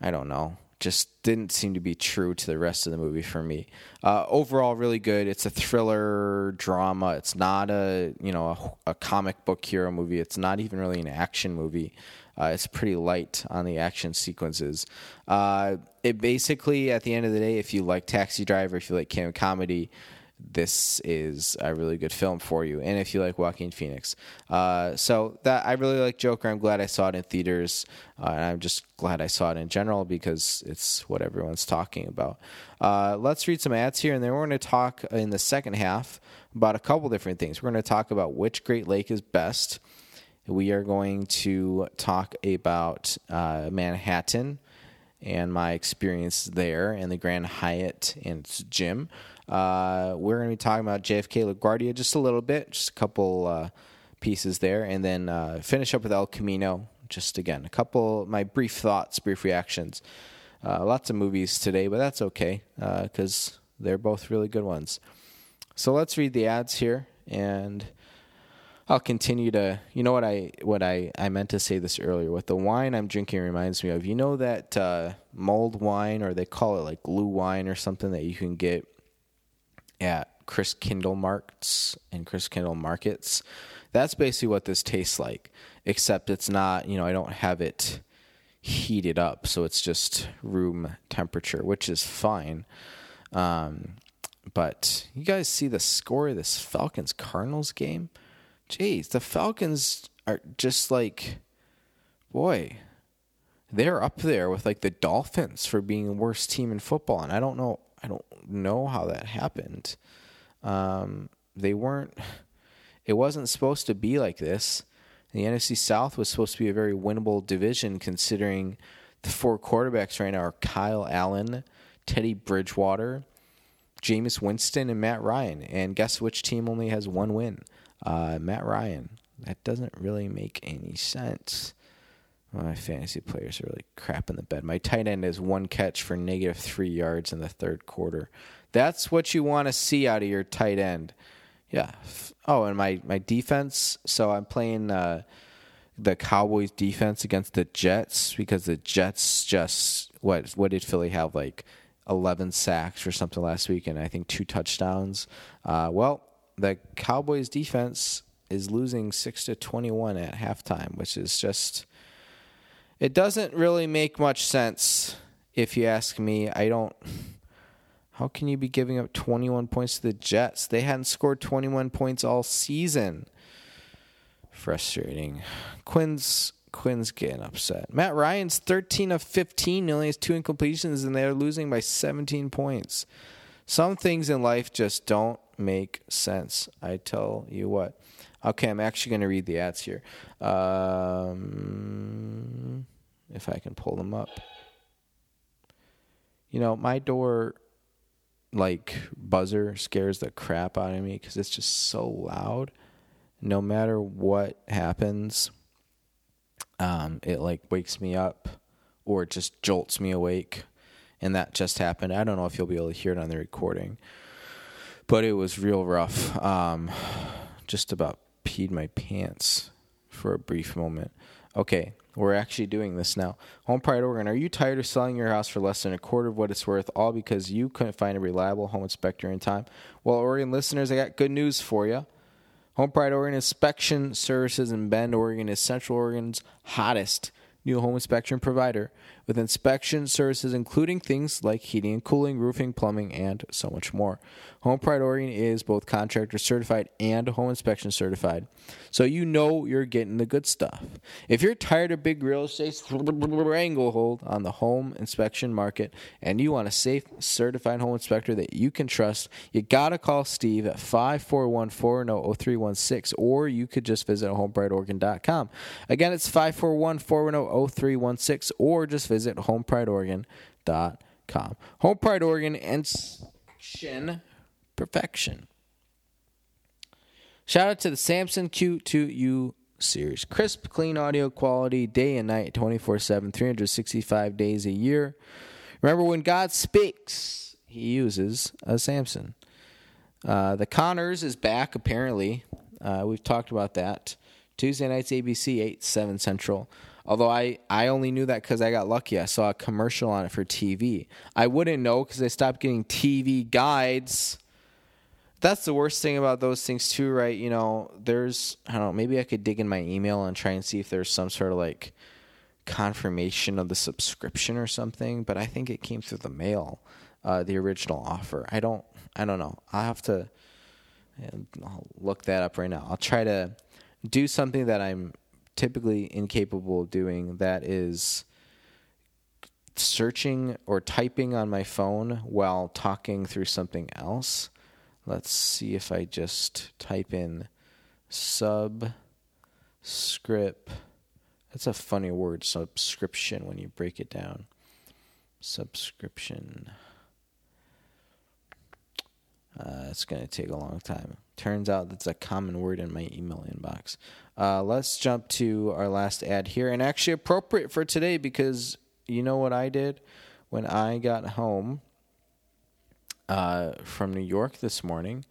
I don't know, just didn't seem to be true to the rest of the movie for me. Uh, overall, really good. It's a thriller drama. It's not a you know a, a comic book hero movie. It's not even really an action movie. Uh, it's pretty light on the action sequences. Uh, it basically, at the end of the day, if you like Taxi Driver, if you like camp comedy, this is a really good film for you. And if you like Joaquin Phoenix, uh, so that I really like Joker. I'm glad I saw it in theaters, uh, and I'm just glad I saw it in general because it's what everyone's talking about. Uh, let's read some ads here, and then we're going to talk in the second half about a couple different things. We're going to talk about which Great Lake is best. We are going to talk about uh, Manhattan and my experience there and the Grand Hyatt and its gym. Uh, we're going to be talking about JFK LaGuardia just a little bit, just a couple uh, pieces there, and then uh, finish up with El Camino. Just again, a couple my brief thoughts, brief reactions. Uh, lots of movies today, but that's okay because uh, they're both really good ones. So let's read the ads here, and I'll continue to. You know what I what I I meant to say this earlier. What the wine I'm drinking reminds me of. You know that uh, mulled wine, or they call it like glue wine or something that you can get at Christkindl markets and Christkindl markets. That's basically what this tastes like, except it's not, you know, I don't have it heated up, so it's just room temperature, which is fine. Um, but you guys see the score of this Falcons Cardinals game? Jeez, the Falcons are just like, boy, they're up there with like the Dolphins for being the worst team in football, and I don't know I don't know how that happened. Um, they weren't. It wasn't supposed to be like this. The NFC South was supposed to be a very winnable division, considering the four quarterbacks right now are Kyle Allen, Teddy Bridgewater, Jameis Winston, and Matt Ryan. And guess which team only has one win? Uh, Matt Ryan. That doesn't really make any sense. My fantasy players are really crap in the bed. My tight end is one catch for negative three yards in the third quarter. That's what you want to see out of your tight end. Yeah. Oh, and my, my defense. So I'm playing uh, the Cowboys defense against the Jets because the Jets just what what did Philly have like 11 sacks or something last week and I think two touchdowns. Uh, well, the Cowboys defense is losing 6 to 21 at halftime, which is just it doesn't really make much sense if you ask me. I don't. How can you be giving up 21 points to the Jets? They hadn't scored 21 points all season. Frustrating. Quinn's Quinn's getting upset. Matt Ryan's 13 of 15, only has two incompletions, and they're losing by 17 points. Some things in life just don't make sense. I tell you what. Okay, I'm actually going to read the ads here. Um, if I can pull them up. You know, my door like buzzer scares the crap out of me because it's just so loud. No matter what happens, um, it like wakes me up or it just jolts me awake. And that just happened. I don't know if you'll be able to hear it on the recording, but it was real rough. Um, just about peed my pants for a brief moment. Okay, we're actually doing this now. Home Pride Oregon, are you tired of selling your house for less than a quarter of what it's worth, all because you couldn't find a reliable home inspector in time? Well, Oregon listeners, I got good news for you. Home Pride Oregon Inspection Services in Bend, Oregon is Central Oregon's hottest new home inspection provider with inspection services including things like heating and cooling, roofing, plumbing, and so much more. Home Pride Oregon is both contractor certified and home inspection certified, so you know you're getting the good stuff. If you're tired of big real estate stranglehold on the home inspection market and you want a safe, certified home inspector that you can trust, you gotta call Steve at 541 410 0316 or you could just visit homeprideoregon.com. Again, it's 541 410 0316 or just visit homeprideoregon.com. Home Pride Oregon Inspection perfection. Shout out to the Samson Q2U series. Crisp, clean audio quality, day and night, 24 7, 365 days a year. Remember, when God speaks, he uses a Samson. Uh, the Conners is back, apparently. Uh, we've talked about that. Tuesday nights, ABC, 8, 7 Central. Although I, I only knew that because I got lucky. I saw a commercial on it for TV. I wouldn't know because I stopped getting TV guides that's the worst thing about those things too, right? You know, there's I don't know, maybe I could dig in my email and try and see if there's some sort of like confirmation of the subscription or something, but I think it came through the mail, uh, the original offer. I don't I don't know. I'll have to I'll look that up right now. I'll try to do something that I'm typically incapable of doing that is searching or typing on my phone while talking through something else Let's see if I just type in subscript. That's a funny word, subscription, when you break it down. Subscription. Uh, it's going to take a long time. Turns out that's a common word in my email inbox. Uh, let's jump to our last ad here, and actually appropriate for today because you know what I did when I got home uh, from New York this morning,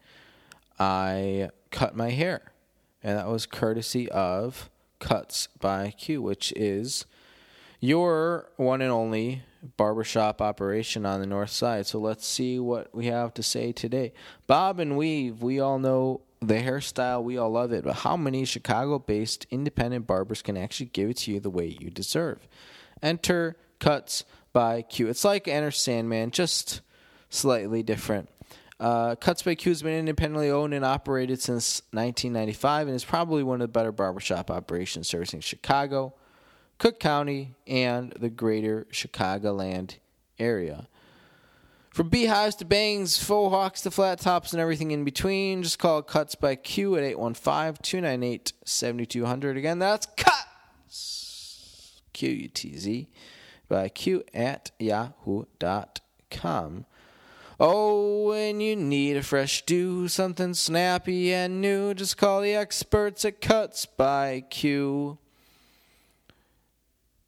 I cut my hair. And that was courtesy of Cuts by Q, which is your one and only barbershop operation on the north side. So let's see what we have to say today. Bob and Weave, we all know the hairstyle, we all love it, but how many Chicago based independent barbers can actually give it to you the way you deserve? Enter Cuts by Q. It's like Enter Sandman, just slightly different. Uh, Cuts by Q has been independently owned and operated since 1995 and is probably one of the better barbershop operations servicing Chicago, Cook County, and the greater Chicagoland area. From beehives to bangs, faux hawks to flat tops, and everything in between, just call Cuts by Q at 815 298 7200. Again, that's Cuts, Q U T Z, by Q at yahoo.com. Oh, when you need a fresh do, something snappy and new, just call the experts at Cuts by Q.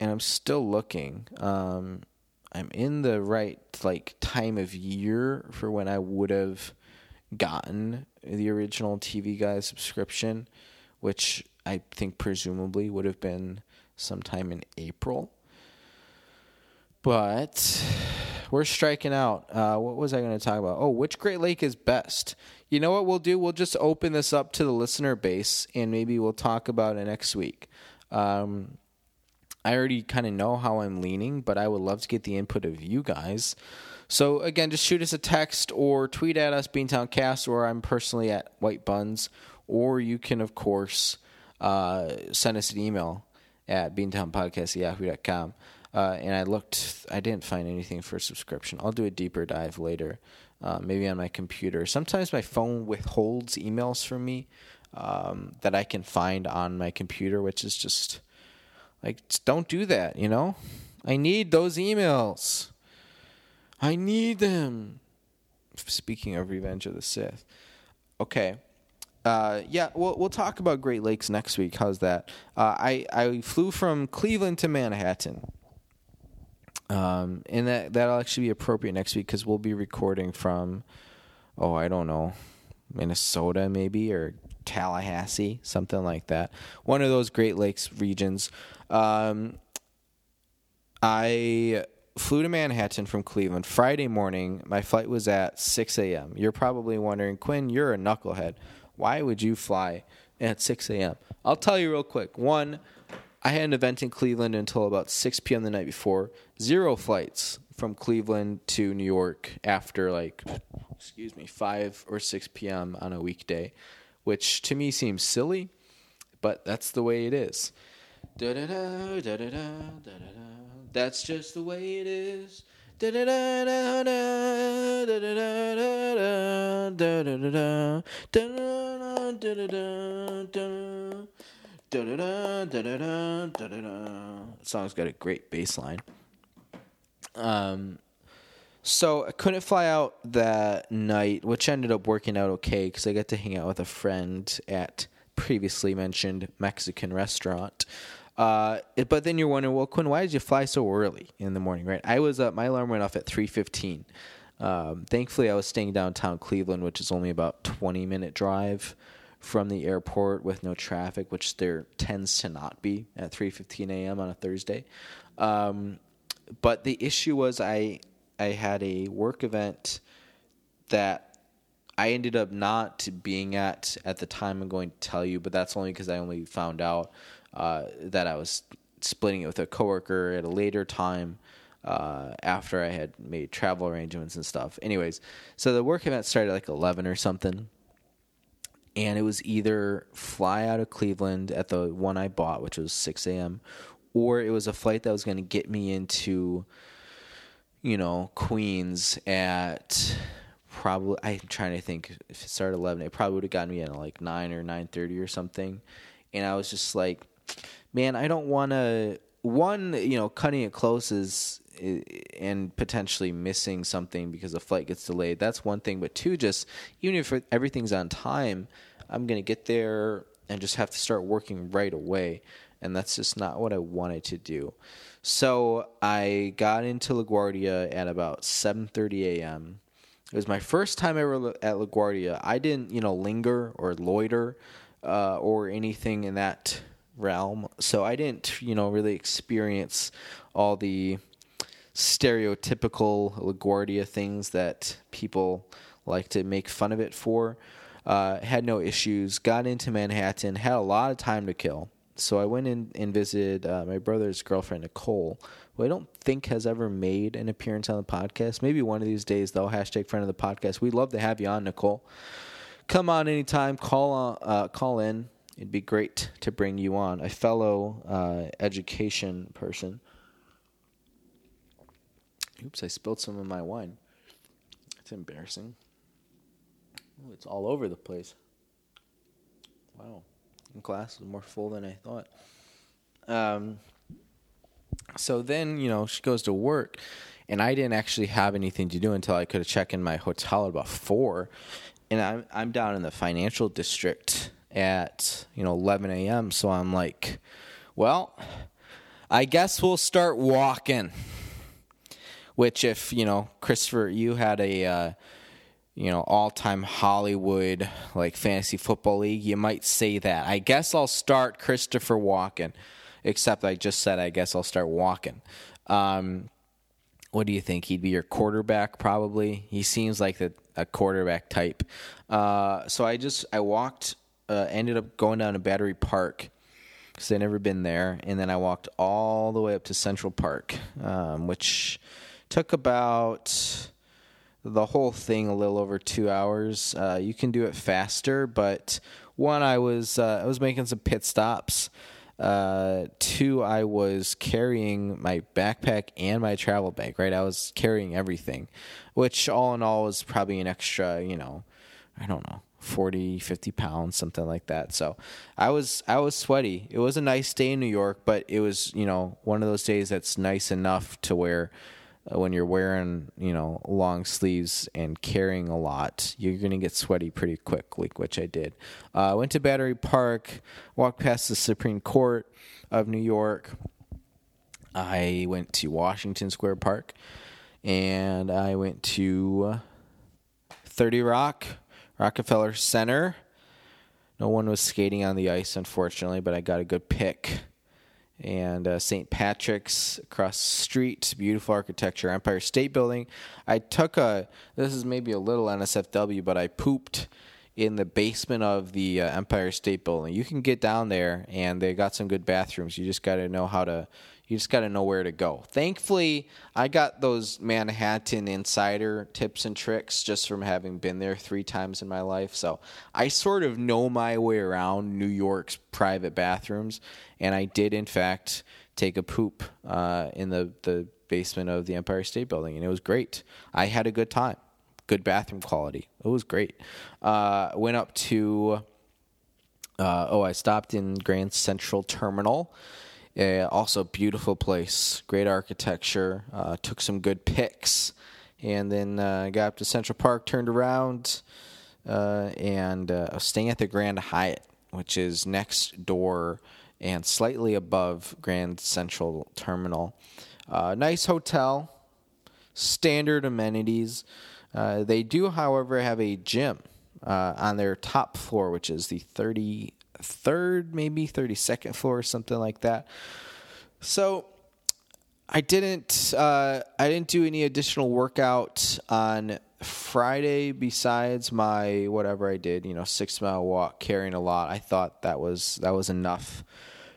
And I'm still looking. Um, I'm in the right like time of year for when I would have gotten the original TV Guide subscription, which I think presumably would have been sometime in April. But we're striking out. Uh, what was I going to talk about? Oh, which Great Lake is best? You know what we'll do? We'll just open this up to the listener base, and maybe we'll talk about it next week. Um, I already kind of know how I'm leaning, but I would love to get the input of you guys. So again, just shoot us a text or tweet at us, Beantown Cast, or I'm personally at White Buns, or you can of course uh, send us an email at beantownpodcast@yahoo.com. Uh, and I looked, I didn't find anything for subscription. I'll do a deeper dive later, uh, maybe on my computer. Sometimes my phone withholds emails from me um, that I can find on my computer, which is just like, don't do that, you know? I need those emails. I need them. Speaking of Revenge of the Sith. Okay. Uh, yeah, we'll we'll talk about Great Lakes next week. How's that? Uh, I I flew from Cleveland to Manhattan, um, and that that'll actually be appropriate next week because we'll be recording from, oh I don't know, Minnesota maybe or Tallahassee, something like that. One of those Great Lakes regions. Um, I flew to Manhattan from Cleveland Friday morning. My flight was at 6 a.m. You're probably wondering, Quinn, you're a knucklehead. Why would you fly at 6 a.m.? I'll tell you real quick. One, I had an event in Cleveland until about 6 p.m. the night before. Zero flights from Cleveland to New York after like, excuse me, 5 or 6 p.m. on a weekday, which to me seems silly, but that's the way it is. Da-da-da, da-da-da, da-da-da. That's just the way it is. Song's got a great bass line. Um, so I couldn't fly out that night, which ended up working out okay because I got to hang out with a friend at previously mentioned Mexican restaurant. Uh, but then you're wondering, well, Quinn, why did you fly so early in the morning? Right? I was up. My alarm went off at three fifteen. Um, thankfully, I was staying downtown Cleveland, which is only about twenty minute drive from the airport with no traffic, which there tends to not be at three fifteen a.m. on a Thursday. Um, but the issue was I I had a work event that I ended up not being at at the time I'm going to tell you, but that's only because I only found out uh, that I was splitting it with a coworker at a later time uh, after I had made travel arrangements and stuff. Anyways, so the work event started like 11 or something. And it was either fly out of Cleveland at the one I bought, which was 6 a.m., or it was a flight that was going to get me into, you know, Queens at probably. I'm trying to think if it started 11, it probably would have gotten me at like 9 or 9:30 or something. And I was just like, man, I don't want to. One, you know, cutting it close is and potentially missing something because the flight gets delayed. That's one thing. But two, just even if everything's on time, I'm gonna get there and just have to start working right away, and that's just not what I wanted to do. So I got into LaGuardia at about 7:30 a.m. It was my first time ever at LaGuardia. I didn't, you know, linger or loiter uh, or anything in that realm. So I didn't, you know, really experience all the stereotypical LaGuardia things that people like to make fun of it for. Uh, had no issues. Got into Manhattan. Had a lot of time to kill. So I went in and visited uh, my brother's girlfriend Nicole, who I don't think has ever made an appearance on the podcast. Maybe one of these days, though. Hashtag friend of the podcast. We'd love to have you on, Nicole. Come on anytime. Call on, uh, call in it'd be great to bring you on, a fellow uh, education person. Oops, I spilled some of my wine. It's embarrassing. Ooh, it's all over the place. Wow. The glass is more full than I thought. Um, so then, you know, she goes to work, and I didn't actually have anything to do until I could check in my hotel at about four. And I'm I'm down in the financial district at you know 11 a.m. So I'm like, well, I guess we'll start walking. Which, if you know, Christopher, you had a uh, you know all-time Hollywood like fantasy football league, you might say that. I guess I'll start Christopher walking. Except I just said I guess I'll start walking. Um, what do you think? He'd be your quarterback, probably. He seems like the, a quarterback type. Uh, so I just I walked uh, ended up going down to Battery Park because I'd never been there. And then I walked all the way up to Central Park, um, which took about the whole thing a little over two hours. Uh, you can do it faster, but one, I was uh, I was making some pit stops. Uh, two, I was carrying my backpack and my travel bag. Right, I was carrying everything, which all in all was probably an extra, you know, I don't know, 40 50 pounds something like that. So i was i was sweaty. It was a nice day in new york but it was you know one of those days that's nice enough to where uh, when you're wearing you know long sleeves and carrying a lot you're going to get sweaty pretty quickly which i did. I uh, went to battery park walked past the supreme court of new york. I went to washington square park and i went to 30 rock Rockefeller Center. No one was skating on the ice, unfortunately, but I got a good pick. And uh, St. Patrick's across the street, beautiful architecture, Empire State Building. I took a, this is maybe a little NSFW, but I pooped in the basement of the uh, Empire State Building. You can get down there, and they got some good bathrooms. You just got to know how to you just got to know where to go. Thankfully, I got those Manhattan insider tips and tricks just from having been there three times in my life. So I sort of know my way around New York's private bathrooms. And I did, in fact, take a poop uh, in the, the basement of the Empire State Building. And it was great. I had a good time. Good bathroom quality. It was great. Uh, went up to, uh, oh, I stopped in Grand Central Terminal uh, also, beautiful place, great architecture. Uh, took some good pics, and then uh, got up to Central Park, turned around, uh, and uh, staying at the Grand Hyatt, which is next door and slightly above Grand Central Terminal. Uh, nice hotel, standard amenities. they do, however, have a gym on their top floor, which is the 30 third, maybe 32nd floor or something like that. So I didn't uh, I didn't do any additional workout on Friday besides my whatever I did, you know, six mile walk, carrying a lot. I thought that was that was enough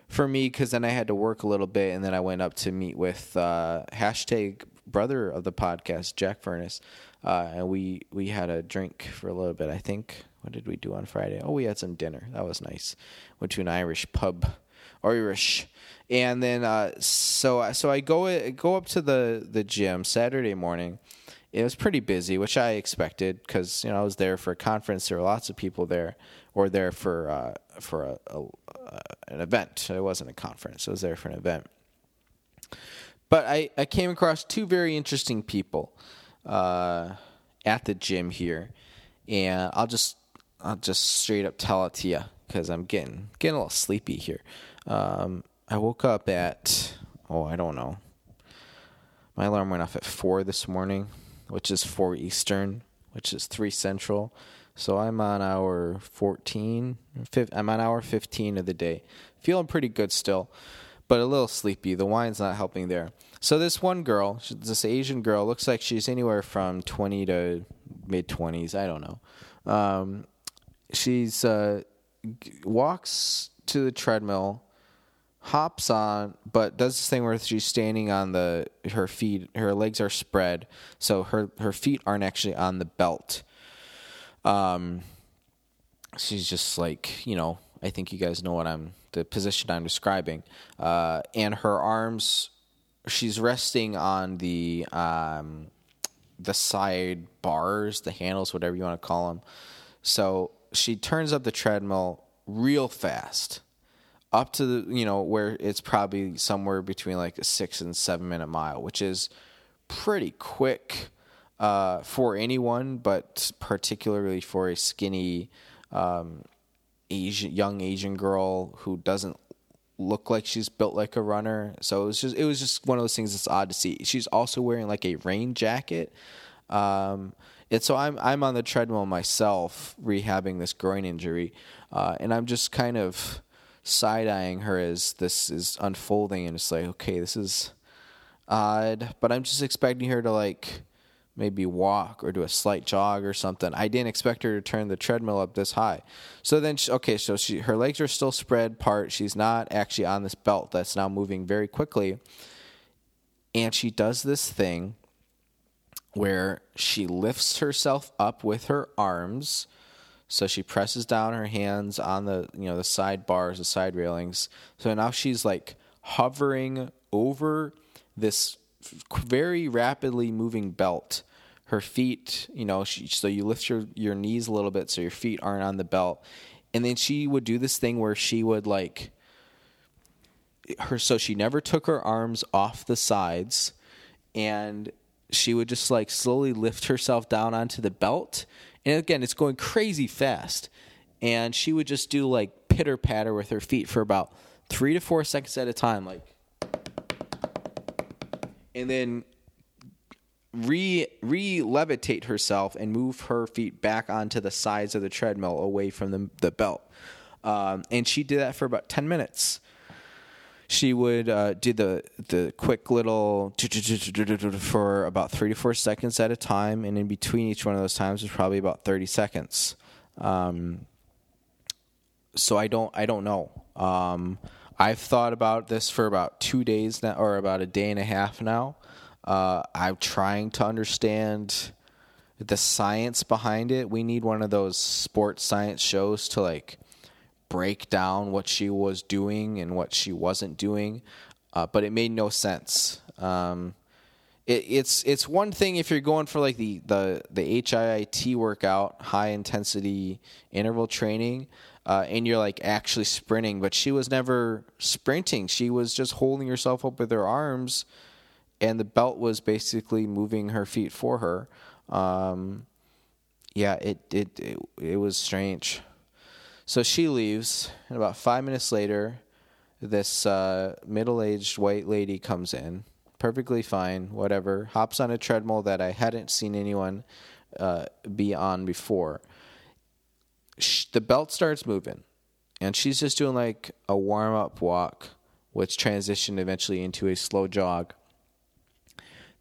for me because then I had to work a little bit, and then I went up to meet with uh, hashtag brother of the podcast, Jack Furnace, uh, and we we had a drink for a little bit. I think what did we do on Friday? Oh, we had some dinner. That was nice. Went to an Irish pub, Irish, and then uh, so so I go go up to the the gym Saturday morning. It was pretty busy, which I expected because you know I was there for a conference. There were lots of people there, or there for uh, for a, a, uh, an event. It wasn't a conference. I was there for an event. But I, I came across two very interesting people uh, at the gym here, and I'll just I'll just straight up tell it to you because I'm getting getting a little sleepy here. Um, I woke up at oh I don't know. My alarm went off at four this morning, which is four Eastern, which is three Central. So I'm on hour 14. I'm on hour 15 of the day. Feeling pretty good still, but a little sleepy. The wine's not helping there. So this one girl, this Asian girl, looks like she's anywhere from 20 to mid 20s. I don't know. Um, she's uh, walks to the treadmill, hops on, but does this thing where she's standing on the her feet, her legs are spread, so her her feet aren't actually on the belt. Um, she's just like you know. I think you guys know what I'm the position I'm describing, uh, and her arms. She's resting on the um, the side bars, the handles, whatever you want to call them. So she turns up the treadmill real fast up to the you know where it's probably somewhere between like a six and seven minute mile which is pretty quick uh, for anyone but particularly for a skinny um, asian young asian girl who doesn't look like she's built like a runner. So it was just it was just one of those things that's odd to see. She's also wearing like a rain jacket um, and so I'm I'm on the treadmill myself, rehabbing this groin injury, uh, and I'm just kind of side eyeing her as this is unfolding, and it's like, okay, this is odd, but I'm just expecting her to like maybe walk or do a slight jog or something. I didn't expect her to turn the treadmill up this high. So then, she, okay, so she her legs are still spread apart. She's not actually on this belt that's now moving very quickly, and she does this thing where she lifts herself up with her arms. So she presses down her hands on the you know the side bars, the side railings. So now she's like hovering over this very rapidly moving belt. Her feet, you know, she, so you lift your, your knees a little bit so your feet aren't on the belt. And then she would do this thing where she would like her so she never took her arms off the sides and she would just like slowly lift herself down onto the belt. And again, it's going crazy fast. And she would just do like pitter patter with her feet for about three to four seconds at a time, like and then re re levitate herself and move her feet back onto the sides of the treadmill away from the the belt. Um, and she did that for about ten minutes. She would uh, do the the quick little for about three to four seconds at a time, and in between each one of those times was probably about thirty seconds. Um, so I don't I don't know. Um, I've thought about this for about two days now, or about a day and a half now. Uh, I'm trying to understand the science behind it. We need one of those sports science shows to like break down what she was doing and what she wasn't doing. Uh, but it made no sense. Um, it, it's it's one thing if you're going for like the the the HIIT workout, high intensity interval training uh, and you're like actually sprinting. But she was never sprinting. She was just holding herself up with her arms, and the belt was basically moving her feet for her. Um, yeah, it, it it it was strange. So she leaves, and about five minutes later, this uh, middle-aged white lady comes in, perfectly fine, whatever. Hops on a treadmill that I hadn't seen anyone uh, be on before the belt starts moving, and she's just doing like a warm up walk, which transitioned eventually into a slow jog.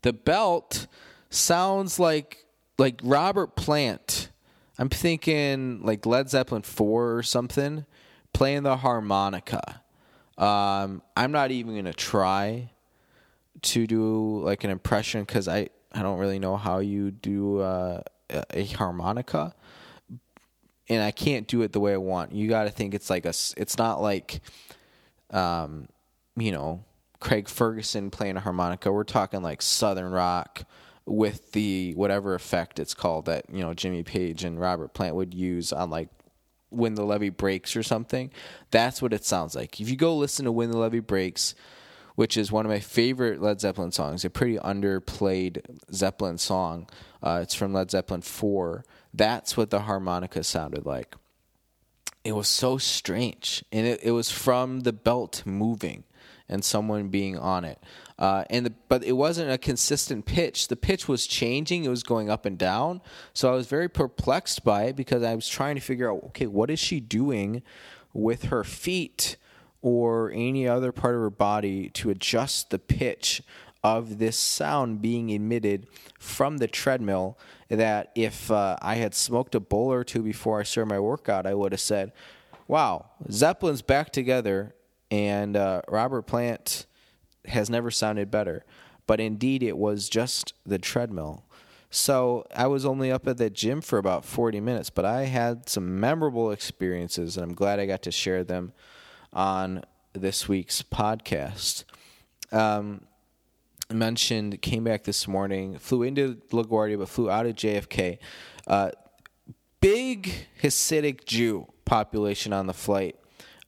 The belt sounds like like Robert Plant. I'm thinking like Led Zeppelin four or something, playing the harmonica. Um, I'm not even gonna try to do like an impression because I I don't really know how you do uh, a harmonica and I can't do it the way I want. You got to think it's like a. It's not like, um, you know, Craig Ferguson playing a harmonica. We're talking like Southern rock with the whatever effect it's called that you know Jimmy Page and Robert Plant would use on like when the levee breaks or something. That's what it sounds like. If you go listen to When the Levee Breaks, which is one of my favorite Led Zeppelin songs, a pretty underplayed Zeppelin song. Uh, it's from Led Zeppelin 4. That's what the harmonica sounded like. It was so strange. And it, it was from the belt moving and someone being on it. Uh, and the, but it wasn't a consistent pitch. The pitch was changing; it was going up and down. So I was very perplexed by it because I was trying to figure out, okay, what is she doing with her feet or any other part of her body to adjust the pitch of this sound being emitted from the treadmill that if uh, I had smoked a bowl or two before I started my workout, I would have said, wow, Zeppelin's back together and uh, Robert Plant has never sounded better. But indeed, it was just the treadmill. So I was only up at the gym for about 40 minutes, but I had some memorable experiences, and I'm glad I got to share them on this week's podcast. Um, mentioned came back this morning, flew into LaGuardia, but flew out of JFK. Uh, big Hasidic Jew population on the flight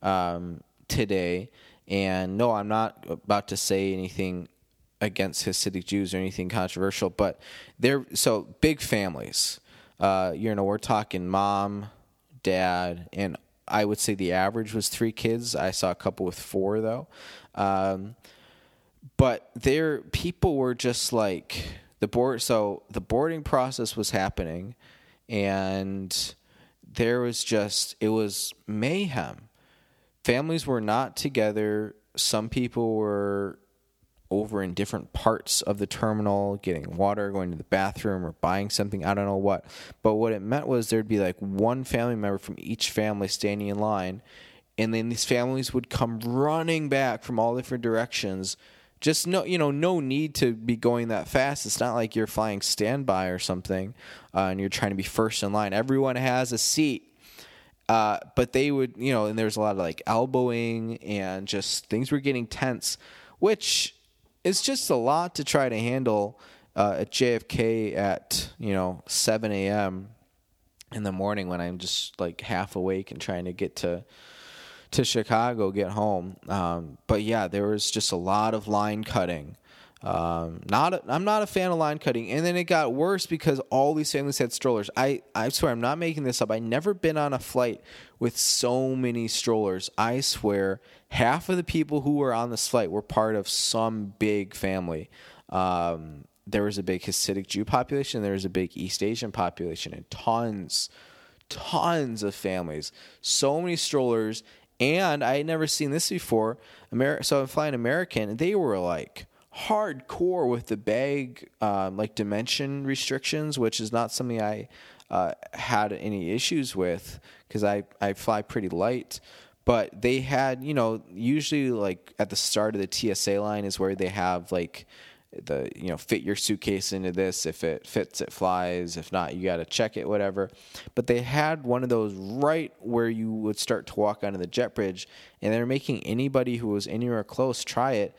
um, today. And no, I'm not about to say anything against Hasidic Jews or anything controversial, but they're so big families. Uh, you know, we're talking mom, dad, and I would say the average was three kids. I saw a couple with four though. Um, but there, people were just like the board. So the boarding process was happening, and there was just it was mayhem. Families were not together. Some people were over in different parts of the terminal, getting water, going to the bathroom, or buying something. I don't know what. But what it meant was there'd be like one family member from each family standing in line, and then these families would come running back from all different directions. Just no, you know, no need to be going that fast. It's not like you're flying standby or something, uh, and you're trying to be first in line. Everyone has a seat uh, but they would, you know, and there's a lot of like elbowing and just things were getting tense, which is just a lot to try to handle uh, at JFK at you know 7 a.m. in the morning when I'm just like half awake and trying to get to to Chicago, get home. Um, but yeah, there was just a lot of line cutting. Um, not a, I'm not a fan of line cutting, and then it got worse because all these families had strollers. I I swear I'm not making this up. I never been on a flight with so many strollers. I swear half of the people who were on this flight were part of some big family. Um, there was a big Hasidic Jew population, there was a big East Asian population, and tons, tons of families. So many strollers, and I had never seen this before. So I'm flying American, and they were like hardcore with the bag um, like dimension restrictions, which is not something I uh, had any issues with because I, I fly pretty light. But they had you know usually like at the start of the TSA line is where they have like the you know fit your suitcase into this. If it fits it flies. If not you got to check it whatever. But they had one of those right where you would start to walk onto the jet bridge and they're making anybody who was anywhere close try it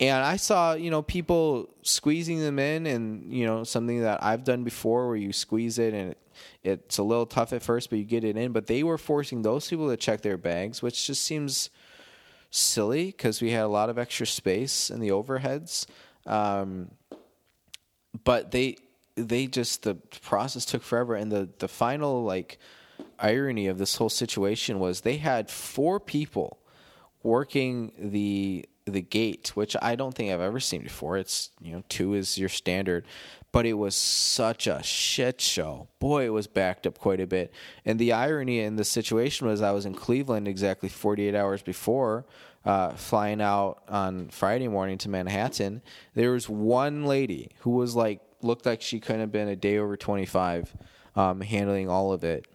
and I saw, you know, people squeezing them in, and you know, something that I've done before, where you squeeze it, and it, it's a little tough at first, but you get it in. But they were forcing those people to check their bags, which just seems silly because we had a lot of extra space in the overheads. Um, but they, they just the process took forever, and the the final like irony of this whole situation was they had four people working the the gate, which I don't think I've ever seen before. It's you know two is your standard, but it was such a shit show. Boy, it was backed up quite a bit. And the irony in the situation was I was in Cleveland exactly 48 hours before. Uh, flying out on Friday morning to Manhattan, there was one lady who was like looked like she couldn't have been a day over 25, um, handling all of it.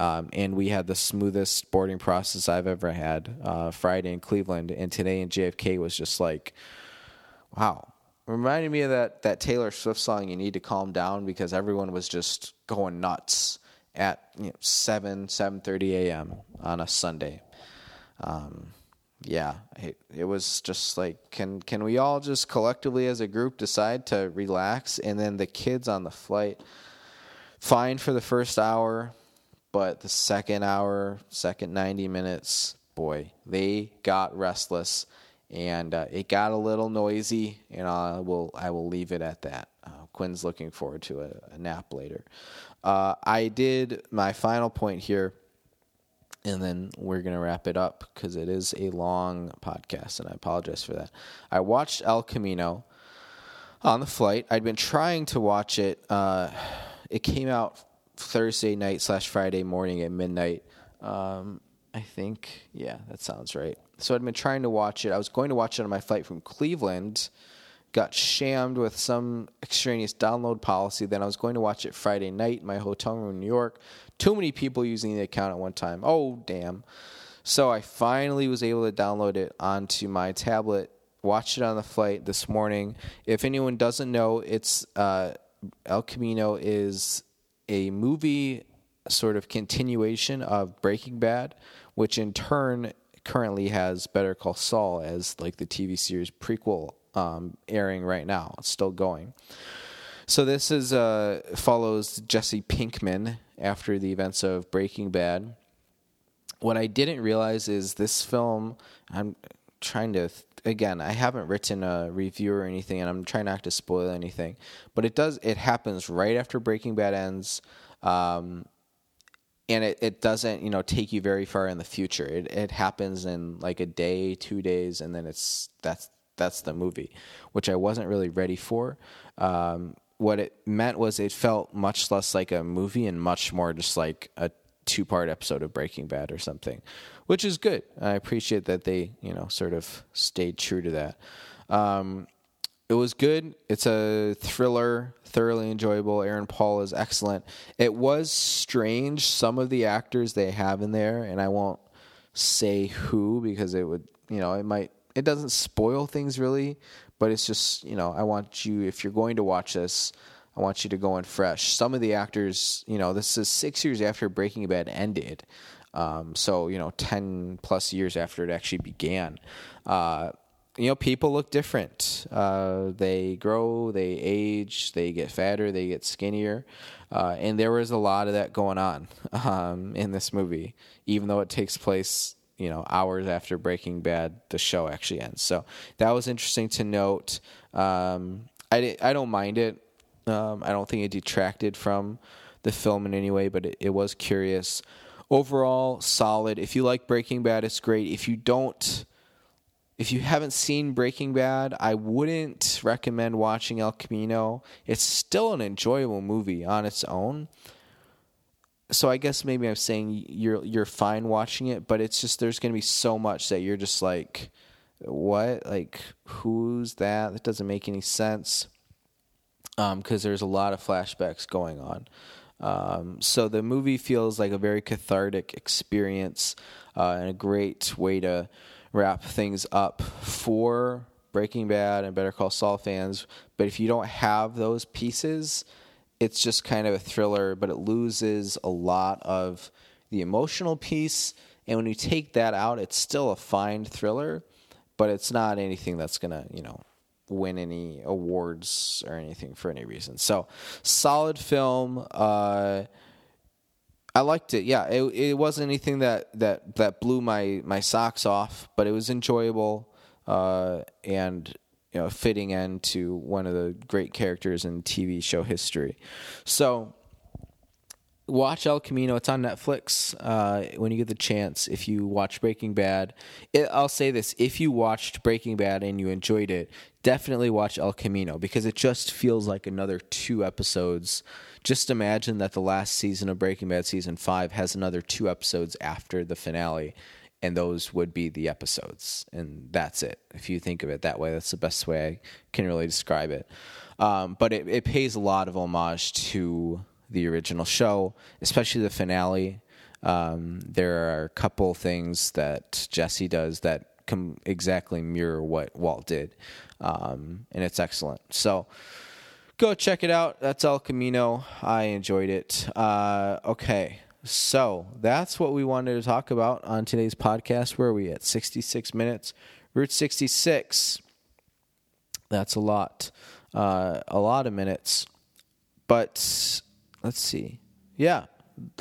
Um, and we had the smoothest boarding process I've ever had uh, Friday in Cleveland, and today in JFK was just like, wow. Reminded me of that that Taylor Swift song. You need to calm down because everyone was just going nuts at you know, seven seven thirty a.m. on a Sunday. Um, yeah, it, it was just like, can can we all just collectively as a group decide to relax? And then the kids on the flight, fine for the first hour, but the second hour, second 90 minutes, boy, they got restless and uh, it got a little noisy, and I will I will leave it at that. Uh, Quinn's looking forward to a, a nap later. Uh, I did my final point here, and then we're gonna wrap it up because it is a long podcast, and I apologize for that. I watched El Camino on the flight. I'd been trying to watch it. Uh, it came out Thursday night slash Friday morning at midnight. Um, I think, yeah, that sounds right. So I'd been trying to watch it. I was going to watch it on my flight from Cleveland. Got shammed with some extraneous download policy. Then I was going to watch it Friday night in my hotel room in New York. Too many people using the account at one time. Oh, damn. So I finally was able to download it onto my tablet, watched it on the flight this morning. If anyone doesn't know, it's uh, El Camino is a movie sort of continuation of Breaking Bad, which in turn currently has Better Call Saul as like the TV series prequel um, airing right now. It's still going. So this is uh, follows Jesse Pinkman after the events of Breaking Bad. What I didn't realize is this film. I'm trying to again. I haven't written a review or anything, and I'm trying not to spoil anything. But it does. It happens right after Breaking Bad ends. Um, and it, it doesn't you know take you very far in the future it, it happens in like a day two days and then it's that's that's the movie which i wasn't really ready for um, what it meant was it felt much less like a movie and much more just like a two part episode of breaking bad or something which is good i appreciate that they you know sort of stayed true to that um, it was good. It's a thriller, thoroughly enjoyable. Aaron Paul is excellent. It was strange some of the actors they have in there, and I won't say who because it would, you know, it might it doesn't spoil things really, but it's just, you know, I want you if you're going to watch this, I want you to go in fresh. Some of the actors, you know, this is 6 years after Breaking Bad ended. Um, so, you know, 10 plus years after it actually began. Uh, you know, people look different. Uh, they grow, they age, they get fatter, they get skinnier. Uh, and there was a lot of that going on um, in this movie, even though it takes place, you know, hours after Breaking Bad, the show actually ends. So that was interesting to note. Um, I, I don't mind it. Um, I don't think it detracted from the film in any way, but it, it was curious. Overall, solid. If you like Breaking Bad, it's great. If you don't, if you haven't seen Breaking Bad, I wouldn't recommend watching El Camino. It's still an enjoyable movie on its own. So I guess maybe I'm saying you're you're fine watching it, but it's just there's going to be so much that you're just like what? Like who's that? That doesn't make any sense. Um, cuz there's a lot of flashbacks going on. Um, so the movie feels like a very cathartic experience uh, and a great way to wrap things up for Breaking Bad and Better Call Saul fans. But if you don't have those pieces, it's just kind of a thriller, but it loses a lot of the emotional piece. And when you take that out, it's still a fine thriller, but it's not anything that's going to, you know, win any awards or anything for any reason. So, solid film. Uh, I liked it. Yeah, it it wasn't anything that that that blew my my socks off, but it was enjoyable uh, and you know fitting into one of the great characters in TV show history. So watch El Camino. It's on Netflix uh, when you get the chance. If you watch Breaking Bad, it, I'll say this: if you watched Breaking Bad and you enjoyed it, definitely watch El Camino because it just feels like another two episodes. Just imagine that the last season of Breaking Bad, season five, has another two episodes after the finale, and those would be the episodes, and that's it. If you think of it that way, that's the best way I can really describe it. Um, but it, it pays a lot of homage to the original show, especially the finale. Um, there are a couple things that Jesse does that can exactly mirror what Walt did, um, and it's excellent. So go check it out. That's El Camino. I enjoyed it. Uh, okay. So that's what we wanted to talk about on today's podcast. Where are we at? 66 minutes. Route 66. That's a lot. Uh, a lot of minutes. But let's see. Yeah,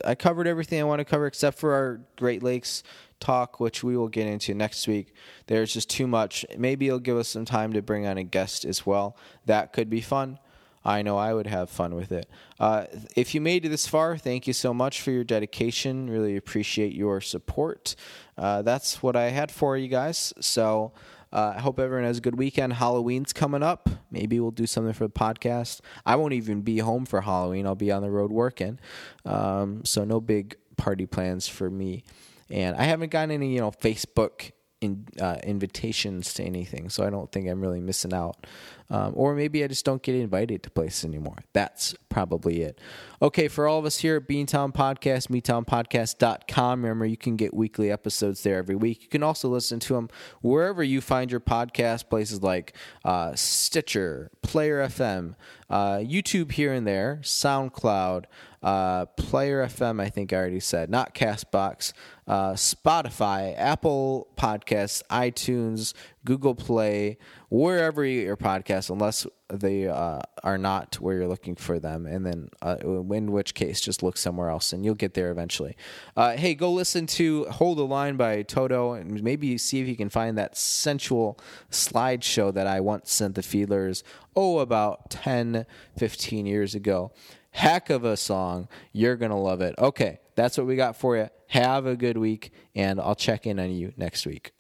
I covered everything I want to cover except for our Great Lakes talk, which we will get into next week. There's just too much. Maybe it'll give us some time to bring on a guest as well. That could be fun. I know I would have fun with it. Uh, if you made it this far, thank you so much for your dedication. Really appreciate your support. Uh, that's what I had for you guys. So uh, I hope everyone has a good weekend. Halloween's coming up. Maybe we'll do something for the podcast. I won't even be home for Halloween. I'll be on the road working. Um, so no big party plans for me. And I haven't gotten any, you know, Facebook in, uh, invitations to anything, so I don't think I'm really missing out. Um, or maybe I just don't get invited to places anymore. That's probably it. Okay, for all of us here at Beantown Podcast, MeTownPodcast.com, remember you can get weekly episodes there every week. You can also listen to them wherever you find your podcast, places like uh, Stitcher, Player FM, uh, YouTube here and there, SoundCloud, uh, Player FM, I think I already said, not Castbox, uh, Spotify, Apple Podcasts, iTunes, Google Play, wherever you get your podcasts, unless they uh, are not where you're looking for them. And then, uh, in which case, just look somewhere else and you'll get there eventually. Uh, hey, go listen to Hold the Line by Toto and maybe see if you can find that sensual slideshow that I once sent the Fiedlers, oh, about 10, 15 years ago. Heck of a song. You're going to love it. Okay, that's what we got for you. Have a good week, and I'll check in on you next week.